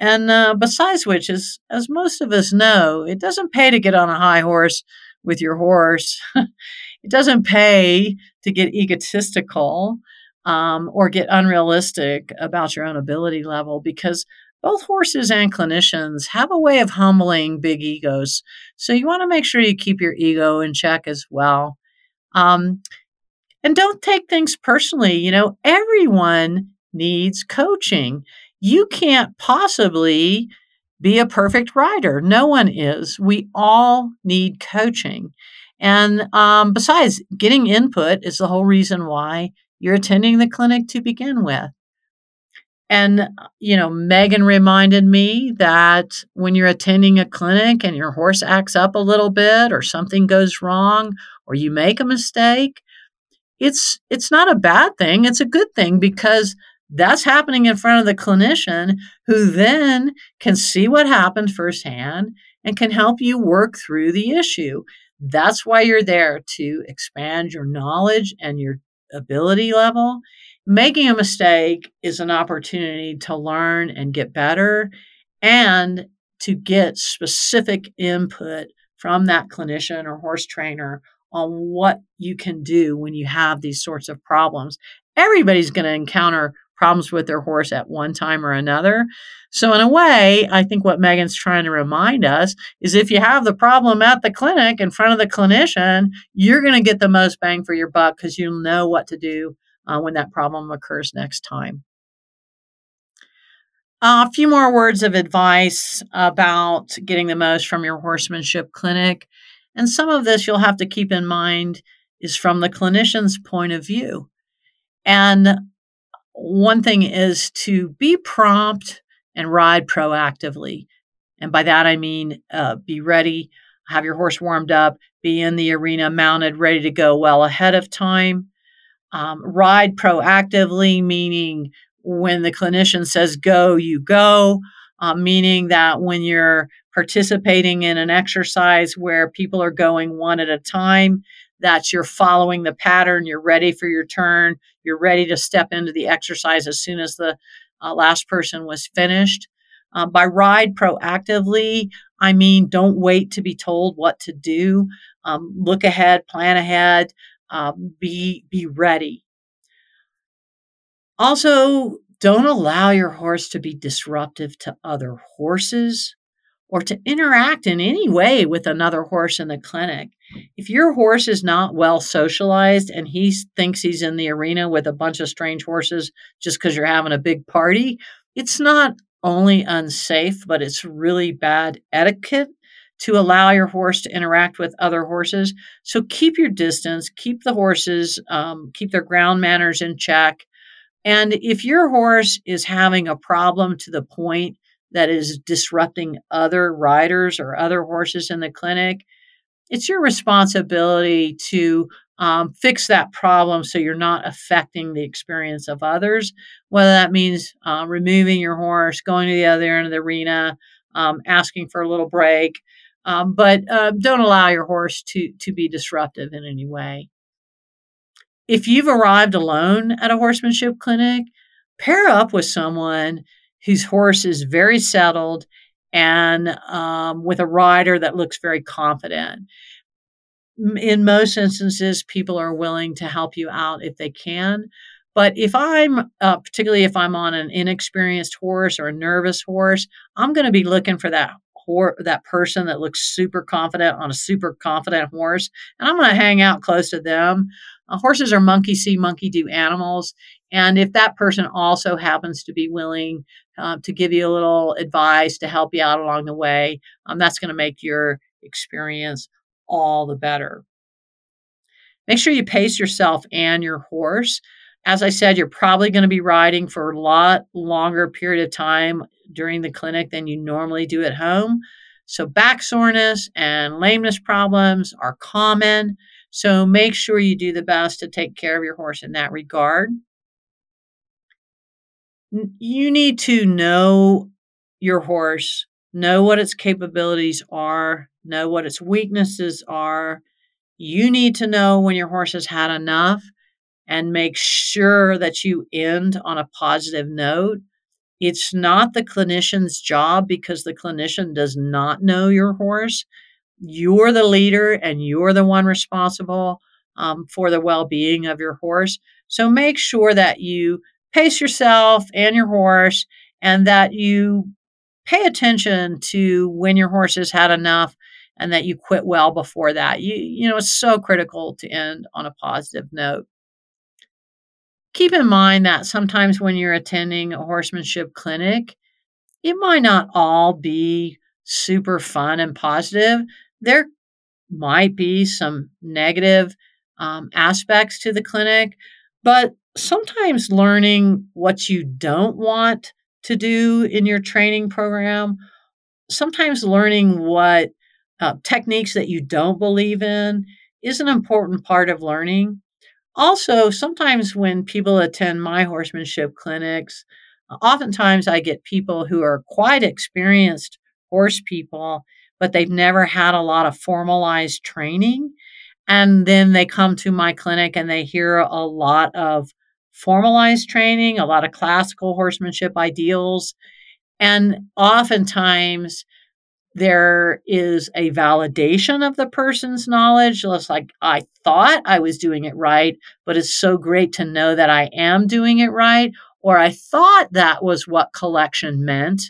And uh, besides which, as, as most of us know, it doesn't pay to get on a high horse with your horse. it doesn't pay to get egotistical um, or get unrealistic about your own ability level because both horses and clinicians have a way of humbling big egos. So you want to make sure you keep your ego in check as well. Um, and don't take things personally. You know, everyone needs coaching you can't possibly be a perfect rider. No one is. We all need coaching. And um, besides, getting input is the whole reason why you're attending the clinic to begin with. And, you know, Megan reminded me that when you're attending a clinic and your horse acts up a little bit or something goes wrong or you make a mistake, it's it's not a bad thing. It's a good thing because that's happening in front of the clinician who then can see what happened firsthand and can help you work through the issue. That's why you're there to expand your knowledge and your ability level. Making a mistake is an opportunity to learn and get better. and to get specific input from that clinician or horse trainer on what you can do when you have these sorts of problems. Everybody's going to encounter problems with their horse at one time or another. So, in a way, I think what Megan's trying to remind us is if you have the problem at the clinic in front of the clinician, you're going to get the most bang for your buck because you'll know what to do uh, when that problem occurs next time. Uh, a few more words of advice about getting the most from your horsemanship clinic. And some of this you'll have to keep in mind is from the clinician's point of view. And one thing is to be prompt and ride proactively. And by that, I mean uh, be ready, have your horse warmed up, be in the arena mounted, ready to go well ahead of time. Um, ride proactively, meaning when the clinician says go, you go, uh, meaning that when you're participating in an exercise where people are going one at a time, that you're following the pattern, you're ready for your turn, you're ready to step into the exercise as soon as the uh, last person was finished. Uh, by ride proactively, I mean don't wait to be told what to do. Um, look ahead, plan ahead, um, be be ready. Also, don't allow your horse to be disruptive to other horses or to interact in any way with another horse in the clinic. If your horse is not well socialized and he thinks he's in the arena with a bunch of strange horses just because you're having a big party, it's not only unsafe, but it's really bad etiquette to allow your horse to interact with other horses. So keep your distance, keep the horses, um, keep their ground manners in check. And if your horse is having a problem to the point that is disrupting other riders or other horses in the clinic, it's your responsibility to um, fix that problem so you're not affecting the experience of others. Whether that means uh, removing your horse, going to the other end of the arena, um, asking for a little break, um, but uh, don't allow your horse to to be disruptive in any way. If you've arrived alone at a horsemanship clinic, pair up with someone whose horse is very settled and um, with a rider that looks very confident. In most instances, people are willing to help you out if they can. But if I'm, uh, particularly if I'm on an inexperienced horse or a nervous horse, I'm going to be looking for that hor- that person that looks super confident on a super confident horse, and I'm going to hang out close to them. Uh, horses are monkey see, monkey do animals. And if that person also happens to be willing uh, to give you a little advice to help you out along the way, um, that's going to make your experience all the better. Make sure you pace yourself and your horse. As I said, you're probably going to be riding for a lot longer period of time during the clinic than you normally do at home. So, back soreness and lameness problems are common. So make sure you do the best to take care of your horse in that regard. You need to know your horse, know what its capabilities are, know what its weaknesses are. You need to know when your horse has had enough and make sure that you end on a positive note. It's not the clinician's job because the clinician does not know your horse you're the leader and you're the one responsible um, for the well being of your horse. So make sure that you pace yourself and your horse and that you pay attention to when your horse has had enough and that you quit well before that. You, you know, it's so critical to end on a positive note. Keep in mind that sometimes when you're attending a horsemanship clinic, it might not all be super fun and positive there might be some negative um, aspects to the clinic, but sometimes learning what you don't want to do in your training program, sometimes learning what uh, techniques that you don't believe in is an important part of learning. Also, sometimes when people attend my horsemanship clinics, oftentimes I get people who are quite experienced horse people but they've never had a lot of formalized training. And then they come to my clinic and they hear a lot of formalized training, a lot of classical horsemanship ideals. And oftentimes, there is a validation of the person's knowledge. It's like I thought I was doing it right, but it's so great to know that I am doing it right. Or I thought that was what collection meant,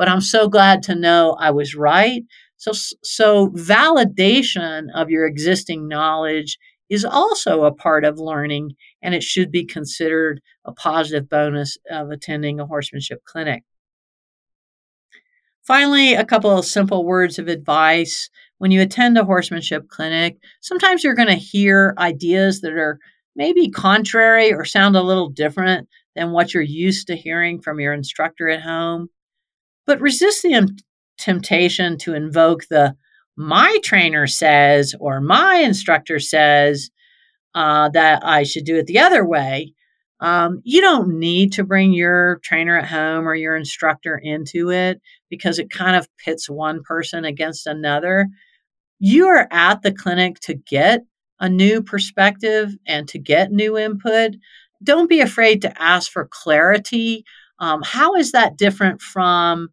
but I'm so glad to know I was right. So, so validation of your existing knowledge is also a part of learning, and it should be considered a positive bonus of attending a horsemanship clinic. Finally, a couple of simple words of advice. When you attend a horsemanship clinic, sometimes you're going to hear ideas that are maybe contrary or sound a little different than what you're used to hearing from your instructor at home. But resist the temptation to invoke the my trainer says or my instructor says uh, that I should do it the other way. Um, you don't need to bring your trainer at home or your instructor into it because it kind of pits one person against another. You are at the clinic to get a new perspective and to get new input. Don't be afraid to ask for clarity. Um, how is that different from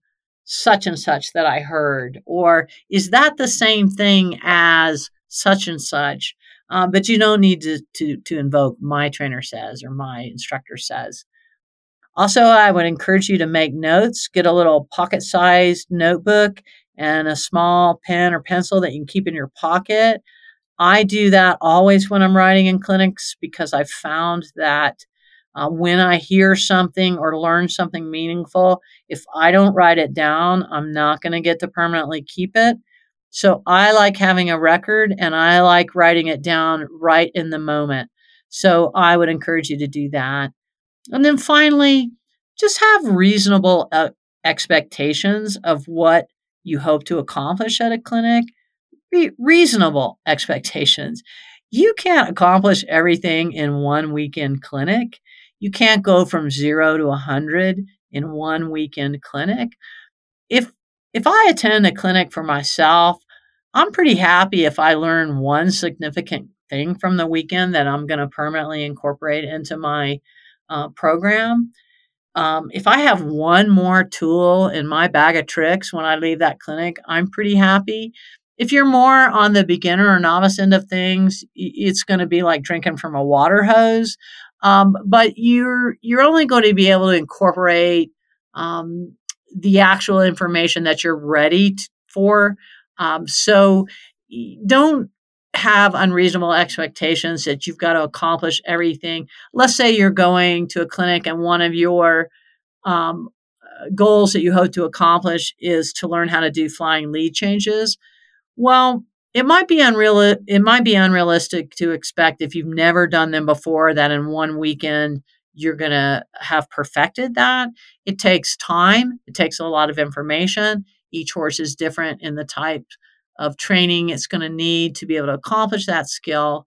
such and such that I heard? Or is that the same thing as such and such? Um, but you don't need to, to, to invoke my trainer says or my instructor says. Also, I would encourage you to make notes, get a little pocket sized notebook and a small pen or pencil that you can keep in your pocket. I do that always when I'm writing in clinics because I've found that uh, when I hear something or learn something meaningful, if I don't write it down, I'm not going to get to permanently keep it. So I like having a record and I like writing it down right in the moment. So I would encourage you to do that. And then finally, just have reasonable uh, expectations of what you hope to accomplish at a clinic. Re- reasonable expectations. You can't accomplish everything in one weekend clinic. You can't go from zero to a 100 in one weekend clinic. If if I attend a clinic for myself, I'm pretty happy if I learn one significant thing from the weekend that I'm going to permanently incorporate into my uh, program. Um, if I have one more tool in my bag of tricks when I leave that clinic, I'm pretty happy. If you're more on the beginner or novice end of things, it's going to be like drinking from a water hose. Um, but you're you're only going to be able to incorporate um, the actual information that you're ready t- for. Um, so don't have unreasonable expectations that you've got to accomplish everything. Let's say you're going to a clinic and one of your um, goals that you hope to accomplish is to learn how to do flying lead changes. Well, it might be unreal it might be unrealistic to expect if you've never done them before that in one weekend you're going to have perfected that. It takes time, it takes a lot of information. Each horse is different in the type of training it's going to need to be able to accomplish that skill.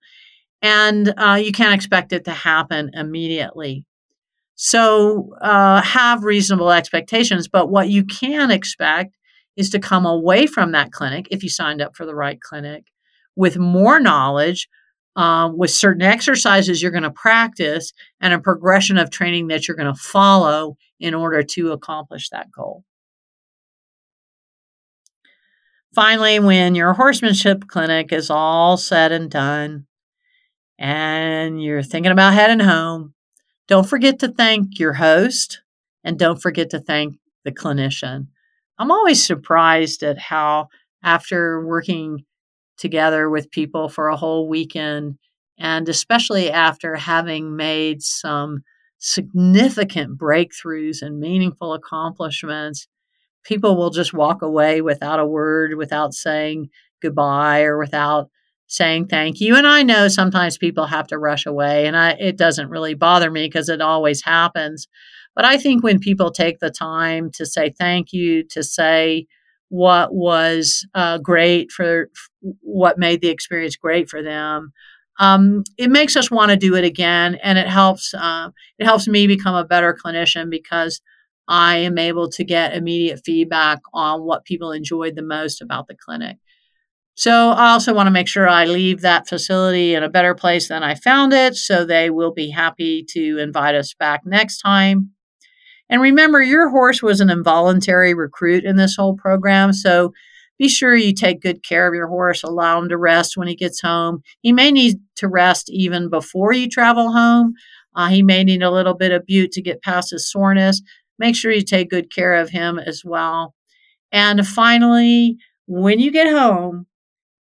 And uh, you can't expect it to happen immediately. So uh, have reasonable expectations. But what you can expect is to come away from that clinic, if you signed up for the right clinic, with more knowledge, um, with certain exercises you're going to practice, and a progression of training that you're going to follow in order to accomplish that goal. Finally, when your horsemanship clinic is all said and done and you're thinking about heading home, don't forget to thank your host and don't forget to thank the clinician. I'm always surprised at how, after working together with people for a whole weekend, and especially after having made some significant breakthroughs and meaningful accomplishments, people will just walk away without a word, without saying goodbye or without saying thank you. And I know sometimes people have to rush away, and I, it doesn't really bother me because it always happens. But I think when people take the time to say thank you, to say what was uh, great for what made the experience great for them, um, it makes us want to do it again, and it helps. Uh, it helps me become a better clinician because I am able to get immediate feedback on what people enjoyed the most about the clinic. So I also want to make sure I leave that facility in a better place than I found it, so they will be happy to invite us back next time. And remember, your horse was an involuntary recruit in this whole program. So be sure you take good care of your horse. Allow him to rest when he gets home. He may need to rest even before you travel home. Uh, he may need a little bit of bute to get past his soreness. Make sure you take good care of him as well. And finally, when you get home,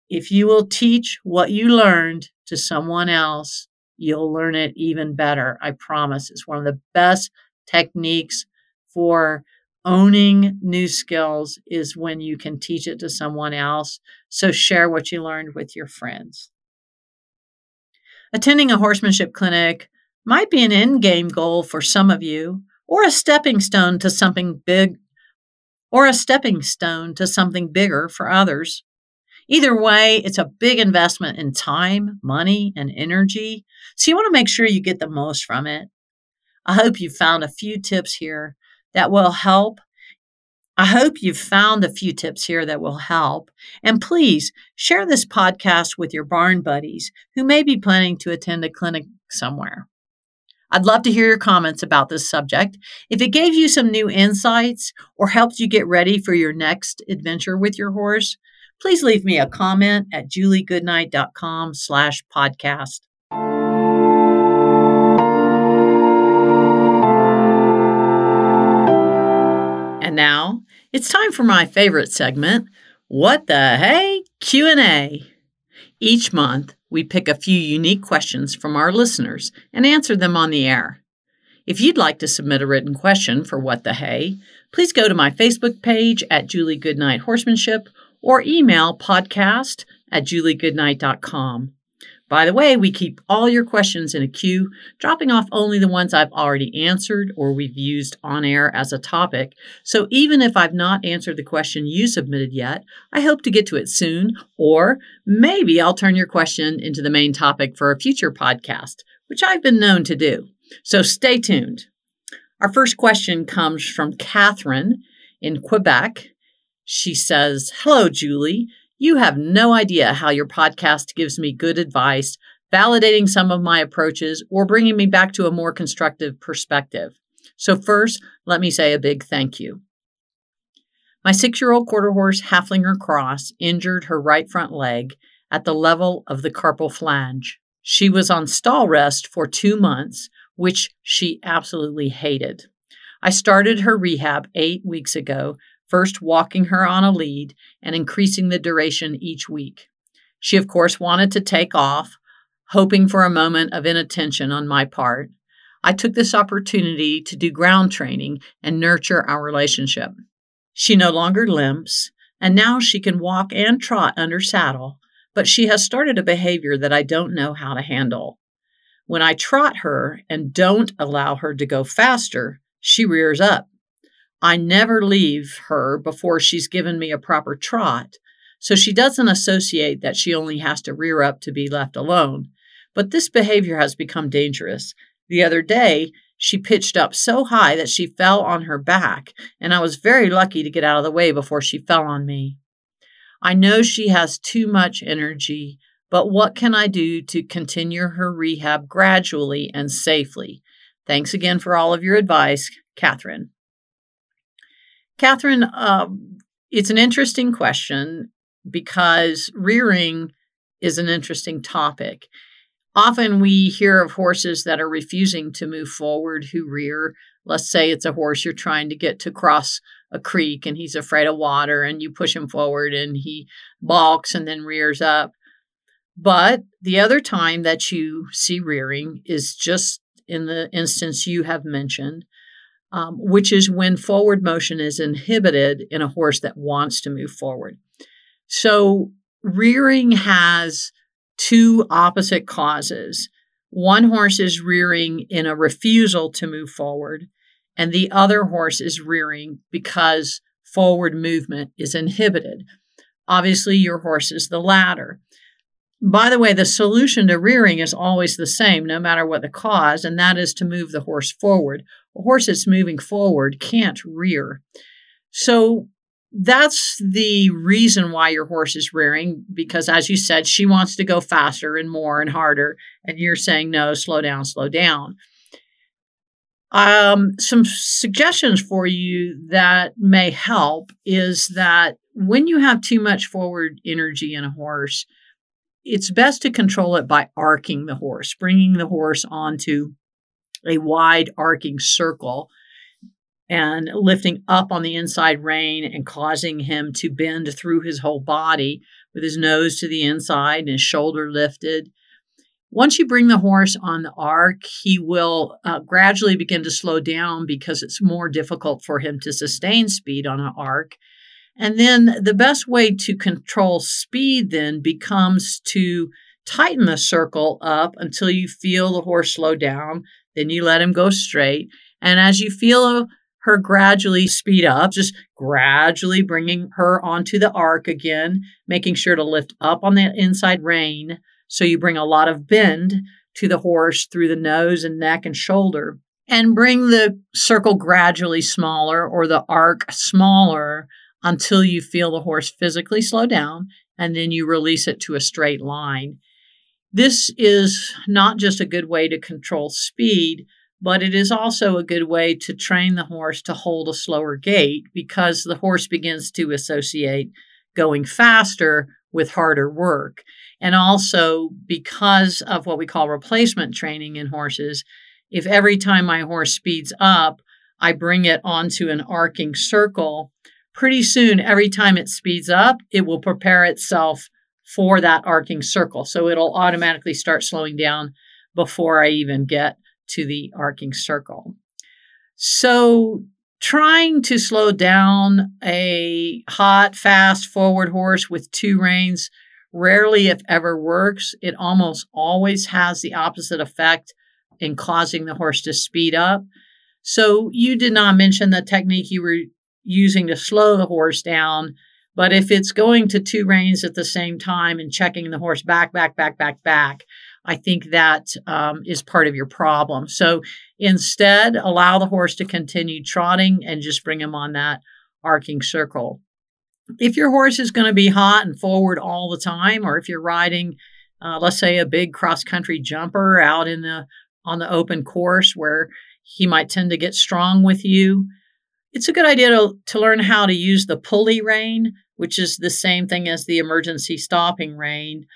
if you will teach what you learned to someone else, you'll learn it even better. I promise. It's one of the best techniques for owning new skills is when you can teach it to someone else. So share what you learned with your friends. Attending a horsemanship clinic might be an end game goal for some of you, or a stepping stone to something big, or a stepping stone to something bigger for others. Either way, it's a big investment in time, money, and energy. So you want to make sure you get the most from it. I hope you found a few tips here that will help. I hope you've found a few tips here that will help. And please share this podcast with your barn buddies who may be planning to attend a clinic somewhere. I'd love to hear your comments about this subject. If it gave you some new insights or helped you get ready for your next adventure with your horse, please leave me a comment at juliegoodnight.com slash podcast. It's time for my favorite segment, What the Hey Q&A. Each month, we pick a few unique questions from our listeners and answer them on the air. If you'd like to submit a written question for What the Hey, please go to my Facebook page at Julie Goodnight Horsemanship or email podcast at juliegoodnight.com. By the way, we keep all your questions in a queue, dropping off only the ones I've already answered or we've used on air as a topic. So even if I've not answered the question you submitted yet, I hope to get to it soon, or maybe I'll turn your question into the main topic for a future podcast, which I've been known to do. So stay tuned. Our first question comes from Catherine in Quebec. She says, Hello, Julie. You have no idea how your podcast gives me good advice, validating some of my approaches, or bringing me back to a more constructive perspective. So, first, let me say a big thank you. My six year old quarter horse Haflinger Cross injured her right front leg at the level of the carpal flange. She was on stall rest for two months, which she absolutely hated. I started her rehab eight weeks ago first walking her on a lead and increasing the duration each week. She, of course, wanted to take off, hoping for a moment of inattention on my part. I took this opportunity to do ground training and nurture our relationship. She no longer limps, and now she can walk and trot under saddle, but she has started a behavior that I don't know how to handle. When I trot her and don't allow her to go faster, she rears up. I never leave her before she's given me a proper trot, so she doesn't associate that she only has to rear up to be left alone. But this behavior has become dangerous. The other day, she pitched up so high that she fell on her back, and I was very lucky to get out of the way before she fell on me. I know she has too much energy, but what can I do to continue her rehab gradually and safely? Thanks again for all of your advice, Catherine. Catherine, uh, it's an interesting question because rearing is an interesting topic. Often we hear of horses that are refusing to move forward who rear. Let's say it's a horse you're trying to get to cross a creek and he's afraid of water and you push him forward and he balks and then rears up. But the other time that you see rearing is just in the instance you have mentioned um, which is when forward motion is inhibited in a horse that wants to move forward. So, rearing has two opposite causes. One horse is rearing in a refusal to move forward, and the other horse is rearing because forward movement is inhibited. Obviously, your horse is the latter. By the way, the solution to rearing is always the same, no matter what the cause, and that is to move the horse forward. A horse that's moving forward can't rear. So that's the reason why your horse is rearing, because as you said, she wants to go faster and more and harder. And you're saying, no, slow down, slow down. Um, some suggestions for you that may help is that when you have too much forward energy in a horse, it's best to control it by arcing the horse, bringing the horse onto a wide arcing circle and lifting up on the inside rein and causing him to bend through his whole body with his nose to the inside and his shoulder lifted. Once you bring the horse on the arc, he will uh, gradually begin to slow down because it's more difficult for him to sustain speed on an arc. And then the best way to control speed then becomes to tighten the circle up until you feel the horse slow down. Then you let him go straight. And as you feel her gradually speed up, just gradually bringing her onto the arc again, making sure to lift up on the inside rein. So you bring a lot of bend to the horse through the nose and neck and shoulder. And bring the circle gradually smaller or the arc smaller until you feel the horse physically slow down and then you release it to a straight line. This is not just a good way to control speed, but it is also a good way to train the horse to hold a slower gait because the horse begins to associate going faster with harder work. And also because of what we call replacement training in horses, if every time my horse speeds up, I bring it onto an arcing circle, pretty soon, every time it speeds up, it will prepare itself for that arcing circle. So it'll automatically start slowing down before I even get to the arcing circle. So trying to slow down a hot, fast forward horse with two reins rarely, if ever, works. It almost always has the opposite effect in causing the horse to speed up. So you did not mention the technique you were using to slow the horse down. But if it's going to two reins at the same time and checking the horse back, back, back, back, back, I think that um, is part of your problem. So instead, allow the horse to continue trotting and just bring him on that arcing circle. If your horse is going to be hot and forward all the time, or if you're riding, uh, let's say, a big cross country jumper out in the on the open course where he might tend to get strong with you, it's a good idea to, to learn how to use the pulley rein, which is the same thing as the emergency stopping rein.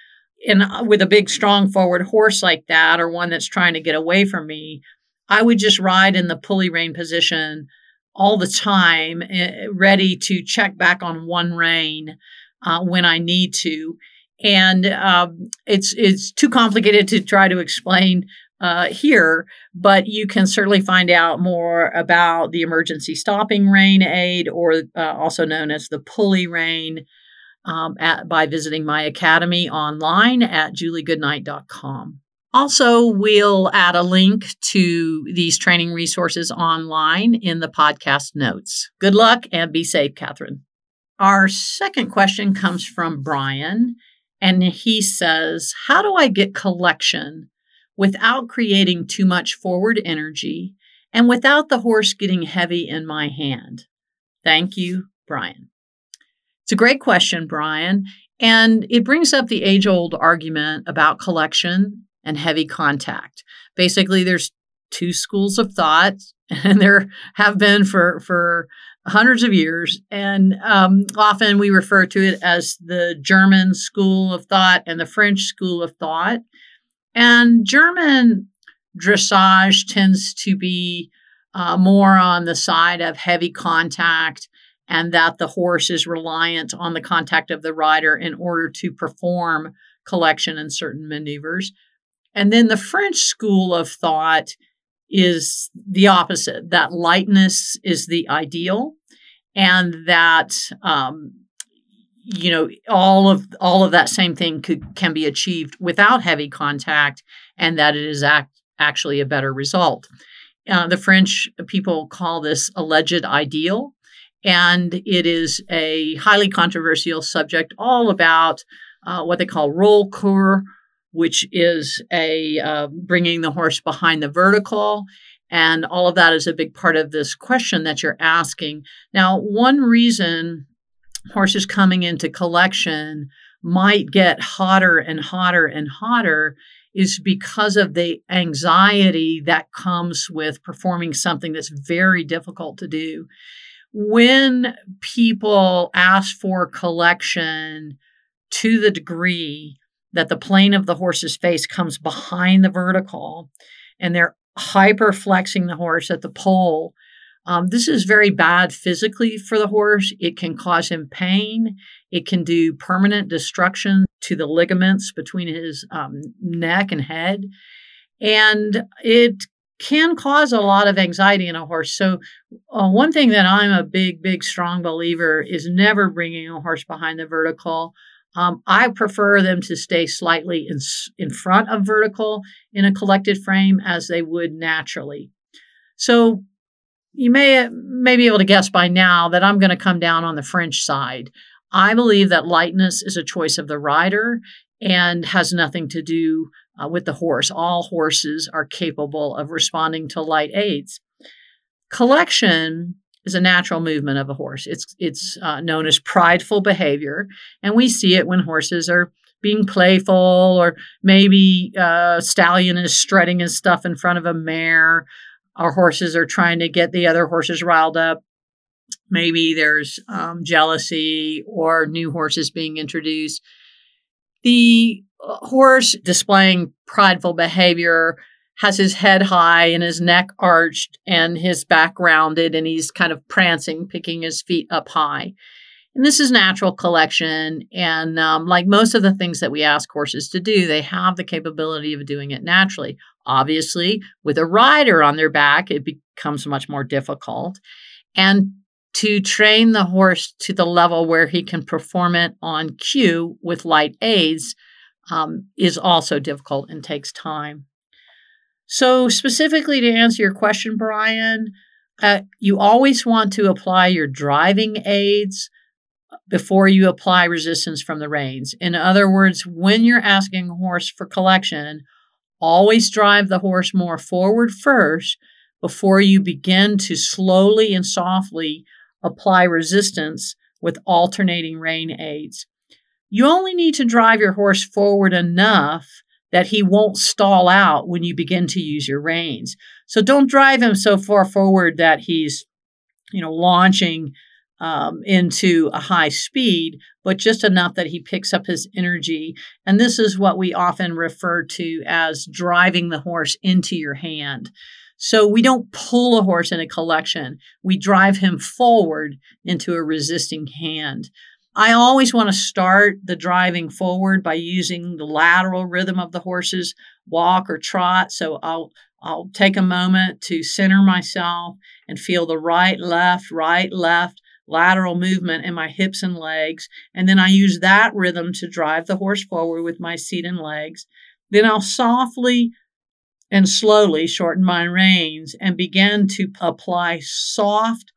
And uh, with a big, strong forward horse like that, or one that's trying to get away from me, I would just ride in the pulley rein position all the time, eh, ready to check back on one rein uh, when I need to. And um, it's it's too complicated to try to explain uh, here, but you can certainly find out more about the emergency stopping rein aid, or uh, also known as the pulley rein, um, at, by visiting my academy online at juliegoodnight.com. Also, we'll add a link to these training resources online in the podcast notes. Good luck and be safe, Catherine. Our second question comes from Brian, and he says, How do I get collection without creating too much forward energy and without the horse getting heavy in my hand? Thank you, Brian. It's a great question, Brian. And it brings up the age old argument about collection and heavy contact. Basically, there's two schools of thought, and there have been for, for hundreds of years. And um, often we refer to it as the German school of thought and the French school of thought. And German dressage tends to be uh, more on the side of heavy contact and that the horse is reliant on the contact of the rider in order to perform collection and certain maneuvers. And then the French school of thought is the opposite that lightness is the ideal and that um, you know all of all of that same thing could can be achieved without heavy contact and that it is act, actually a better result. Uh, the french people call this alleged ideal and it is a highly controversial subject all about uh, what they call rollkur which is a uh, bringing the horse behind the vertical and all of that is a big part of this question that you're asking. Now one reason horses coming into collection might get hotter and hotter and hotter is because of the anxiety that comes with performing something that's very difficult to do. When people ask for collection to the degree that the plane of the horse's face comes behind the vertical and they're hyper flexing the horse at the poll, um, this is very bad physically for the horse. It can cause him pain. It can do permanent destruction to the ligaments between his um, neck and head. And it can cause a lot of anxiety in a horse. So, uh, one thing that I'm a big, big, strong believer is never bringing a horse behind the vertical. Um, I prefer them to stay slightly in, in front of vertical in a collected frame as they would naturally. So, you may, may be able to guess by now that I'm going to come down on the French side. I believe that lightness is a choice of the rider and has nothing to do uh, with the horse. All horses are capable of responding to light aids. Collection is a natural movement of a horse. It's it's uh, known as prideful behavior, and we see it when horses are being playful, or maybe uh, stallion is strutting his stuff in front of a mare. Our horses are trying to get the other horses riled up maybe there's um, jealousy or new horses being introduced. The uh, horse displaying prideful behavior has his head high and his neck arched and his back rounded, and he's kind of prancing, picking his feet up high. And this is natural collection. And um, like most of the things that we ask horses to do, they have the capability of doing it naturally. Obviously, with a rider on their back, it becomes much more difficult. And to train the horse to the level where he can perform it on cue with light aids um, is also difficult and takes time. So, specifically to answer your question, Brian, uh, you always want to apply your driving aids before you apply resistance from the reins. In other words, when you're asking a horse for collection, always drive the horse more forward first before you begin to slowly and softly apply resistance with alternating rein aids. You only need to drive your horse forward enough that he won't stall out when you begin to use your reins. So don't drive him so far forward that he's, you know, launching um, into a high speed, but just enough that he picks up his energy. And this is what we often refer to as driving the horse into your hand. So we don't pull a horse in a collection, we drive him forward into a resisting hand. I always want to start the driving forward by using the lateral rhythm of the horse's walk or trot. So I'll I'll take a moment to center myself and feel the right, left, right, left lateral movement in my hips and legs. And then I use that rhythm to drive the horse forward with my seat and legs. Then I'll softly and slowly shorten my reins and begin to apply soft,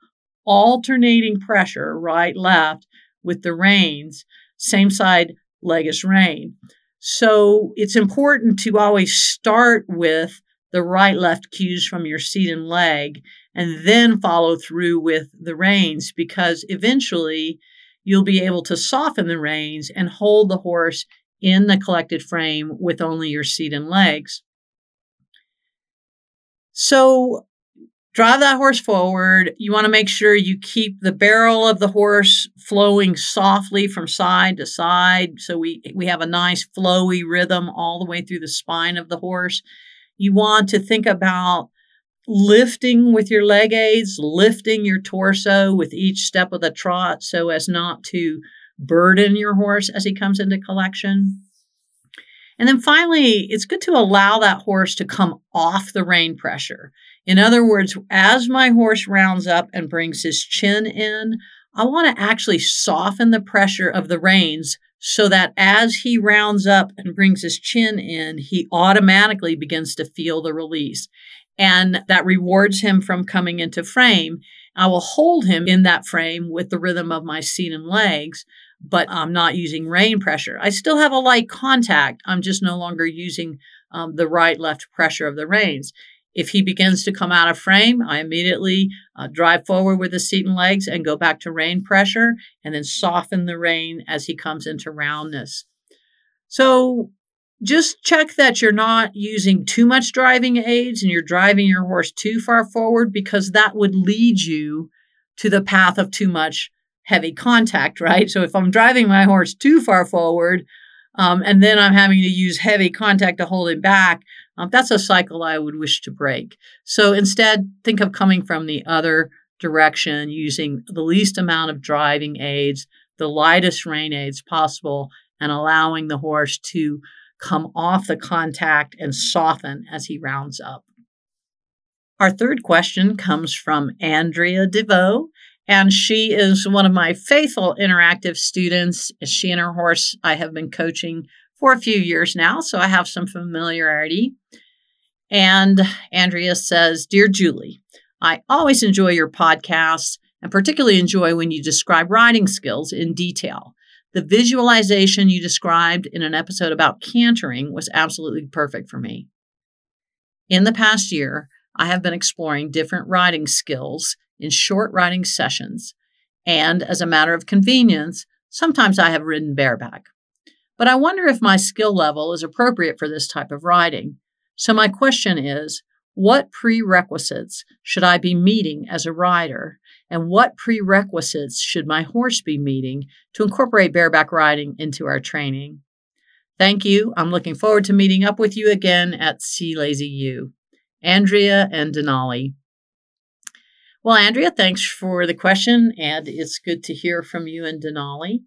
alternating pressure, right, left, with the reins, same side legish rein. So it's important to always start with the right left cues from your seat and leg and then follow through with the reins because eventually you'll be able to soften the reins and hold the horse in the collected frame with only your seat and legs. So drive that horse forward. You want to make sure you keep the barrel of the horse flowing softly from side to side. So we, we have a nice flowy rhythm all the way through the spine of the horse. You want to think about lifting with your leg aids, lifting your torso with each step of the trot so as not to burden your horse as he comes into collection. And then finally, it's good to allow that horse to come off the rein pressure. In other words, as my horse rounds up and brings his chin in, I want to actually soften the pressure of the reins so that as he rounds up and brings his chin in, he automatically begins to feel the release. And that rewards him from coming into frame. I will hold him in that frame with the rhythm of my seat and legs but I'm not using rein pressure. I still have a light contact. I'm just no longer using um, the right left pressure of the reins. If he begins to come out of frame, I immediately uh, drive forward with the seat and legs and go back to rein pressure and then soften the rein as he comes into roundness. So just check that you're not using too much driving aids and you're driving your horse too far forward because that would lead you to the path of too much heavy contact, right? So if I'm driving my horse too far forward um, and then I'm having to use heavy contact to hold him back, um, that's a cycle I would wish to break. So instead, think of coming from the other direction using the least amount of driving aids, the lightest rein aids possible, and allowing the horse to come off the contact and soften as he rounds up. Our third question comes from Andrea DeVoe, and she is one of my faithful interactive students. She and her horse I have been coaching for a few years now, so I have some familiarity. And Andrea says, Dear Julie, I always enjoy your podcasts and particularly enjoy when you describe riding skills in detail. The visualization you described in an episode about cantering was absolutely perfect for me. In the past year, I have been exploring different riding skills in short riding sessions, and as a matter of convenience, sometimes I have ridden bareback. But I wonder if my skill level is appropriate for this type of riding. So, my question is what prerequisites should I be meeting as a rider? And what prerequisites should my horse be meeting to incorporate bareback riding into our training? Thank you. I'm looking forward to meeting up with you again at C Lazy U. Andrea and Denali. Well, Andrea, thanks for the question, and it's good to hear from you and Denali.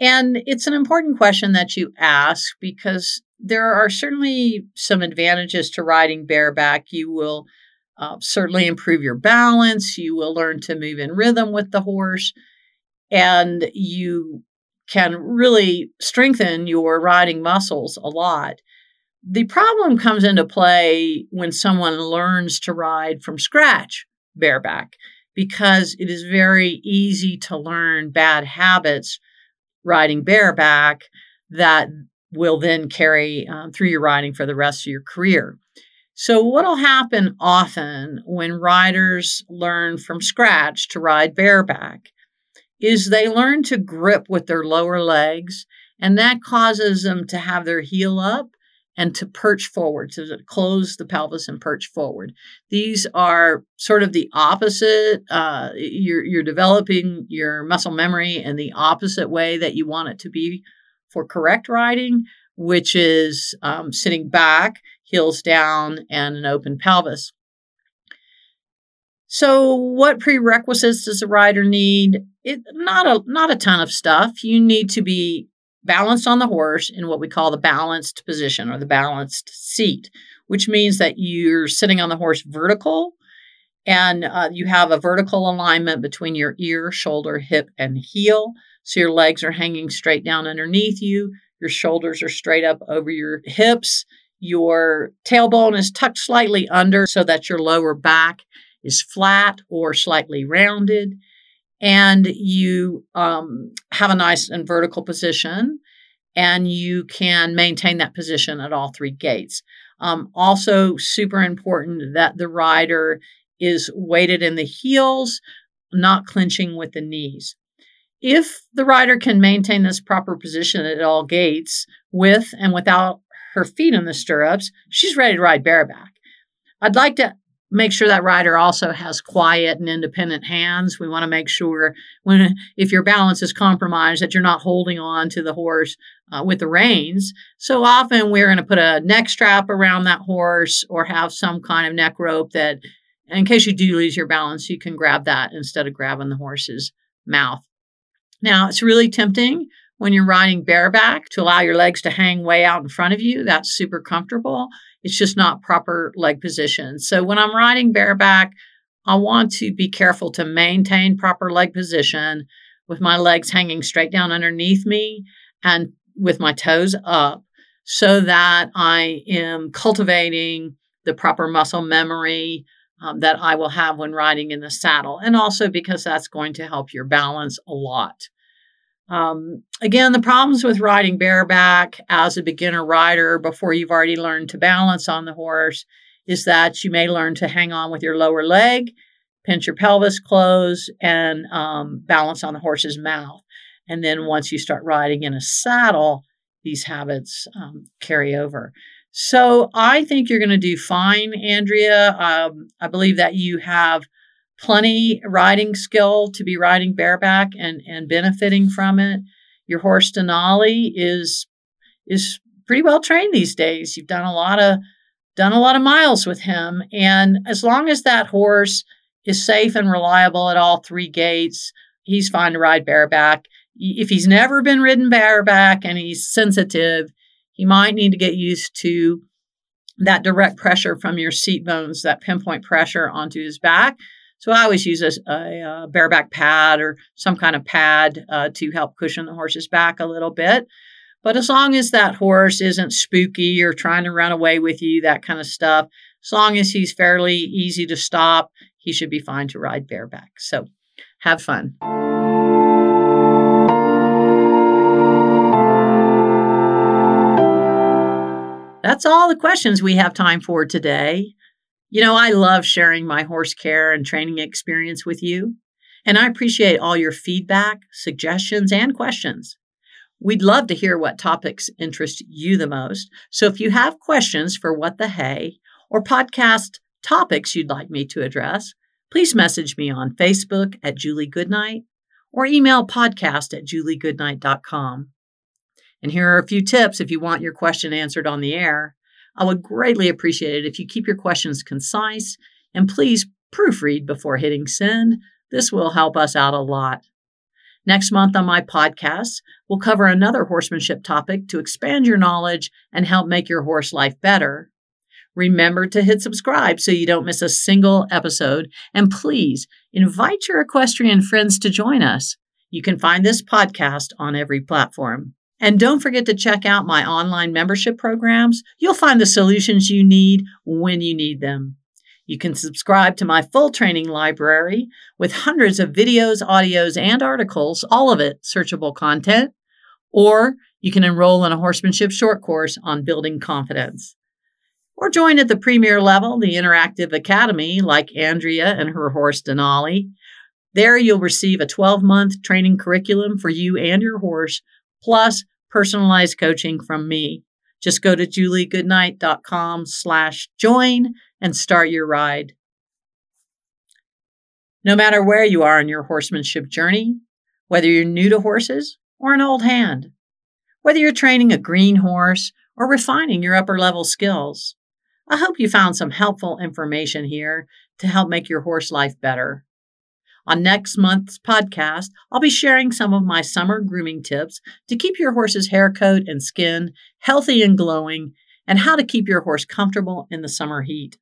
And it's an important question that you ask because there are certainly some advantages to riding bareback. You will uh, certainly improve your balance. You will learn to move in rhythm with the horse, and you can really strengthen your riding muscles a lot. The problem comes into play when someone learns to ride from scratch bareback because it is very easy to learn bad habits riding bareback that will then carry um, through your riding for the rest of your career. So, what will happen often when riders learn from scratch to ride bareback is they learn to grip with their lower legs, and that causes them to have their heel up and to perch forward, to close the pelvis and perch forward. These are sort of the opposite. Uh, you're, you're developing your muscle memory in the opposite way that you want it to be for correct riding, which is um, sitting back, heels down, and an open pelvis. So, what prerequisites does a rider need? It, not a not a ton of stuff. You need to be balanced on the horse in what we call the balanced position or the balanced seat, which means that you're sitting on the horse vertical and uh, you have a vertical alignment between your ear, shoulder, hip, and heel. So your legs are hanging straight down underneath you. Your shoulders are straight up over your hips. Your tailbone is tucked slightly under so that your lower back is flat or slightly rounded. And you um, have a nice and vertical position, and you can maintain that position at all three gaits. Um, also, super important that the rider is weighted in the heels, not clinching with the knees. If the rider can maintain this proper position at all gaits with and without her feet in the stirrups, she's ready to ride bareback. I'd like to make sure that rider also has quiet and independent hands. We want to make sure when if your balance is compromised that you're not holding on to the horse uh, with the reins. So often we're going to put a neck strap around that horse or have some kind of neck rope that in case you do lose your balance, you can grab that instead of grabbing the horse's mouth. Now, it's really tempting when you're riding bareback to allow your legs to hang way out in front of you. That's super comfortable. It's just not proper leg position. So when I'm riding bareback, I want to be careful to maintain proper leg position with my legs hanging straight down underneath me and with my toes up so that I am cultivating the proper muscle memory um, that I will have when riding in the saddle, and also because that's going to help your balance a lot. Um, again, the problems with riding bareback as a beginner rider before you've already learned to balance on the horse is that you may learn to hang on with your lower leg, pinch your pelvis close, and um, balance on the horse's mouth. And then once you start riding in a saddle, these habits um, carry over. So I think you're going to do fine, Andrea. Um, I believe that you have plenty riding skill to be riding bareback and, and benefiting from it. Your horse Denali is is pretty well trained these days. You've done a lot of done a lot of miles with him, and as long as that horse is safe and reliable at all three gaits, he's fine to ride bareback. If he's never been ridden bareback and he's sensitive, he might need to get used to that direct pressure from your seat bones, that pinpoint pressure onto his back. So I always use a, a, a bareback pad or some kind of pad uh, to help cushion the horse's back a little bit. But as long as that horse isn't spooky or trying to run away with you, that kind of stuff, as long as he's fairly easy to stop, he should be fine to ride bareback. So have fun. That's all the questions we have time for today. You know, I love sharing my horse care and training experience with you, and I appreciate all your feedback, suggestions, and questions. We'd love to hear what topics interest you the most. So if you have questions for What the Hay or podcast topics you'd like me to address, please message me on Facebook at Julie Goodnight or email podcast at juliegoodnight.com. And here are a few tips if you want your question answered on the air. I would greatly appreciate it if you keep your questions concise and please proofread before hitting send. This will help us out a lot. Next month on my podcast, we'll cover another horsemanship topic to expand your knowledge and help make your horse life better. Remember to hit subscribe so you don't miss a single episode. And please invite your equestrian friends to join us. You can find this podcast on every platform. And don't forget to check out my online membership programs. You'll find the solutions you need when you need them. You can subscribe to my full training library with hundreds of videos, audios, and articles, all of it searchable content. Or you can enroll in a horsemanship short course on building confidence. Or join at the premier level, the Interactive Academy, like Andrea and her horse Denali. There you'll receive a 12 month training curriculum for you and your horse plus personalized coaching from me. Just go to juliegoodnight.com slash join and start your ride. No matter where you are in your horsemanship journey, whether you're new to horses or an old hand, whether you're training a green horse or refining your upper level skills, I hope you found some helpful information here to help make your horse life better. On next month's podcast, I'll be sharing some of my summer grooming tips to keep your horse's hair coat and skin healthy and glowing, and how to keep your horse comfortable in the summer heat.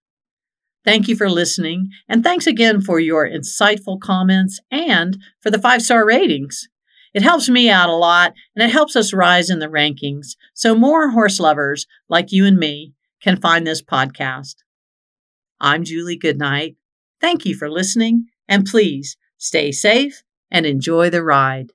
Thank you for listening, and thanks again for your insightful comments and for the five star ratings. It helps me out a lot, and it helps us rise in the rankings so more horse lovers like you and me can find this podcast. I'm Julie Goodnight. Thank you for listening and please stay safe and enjoy the ride.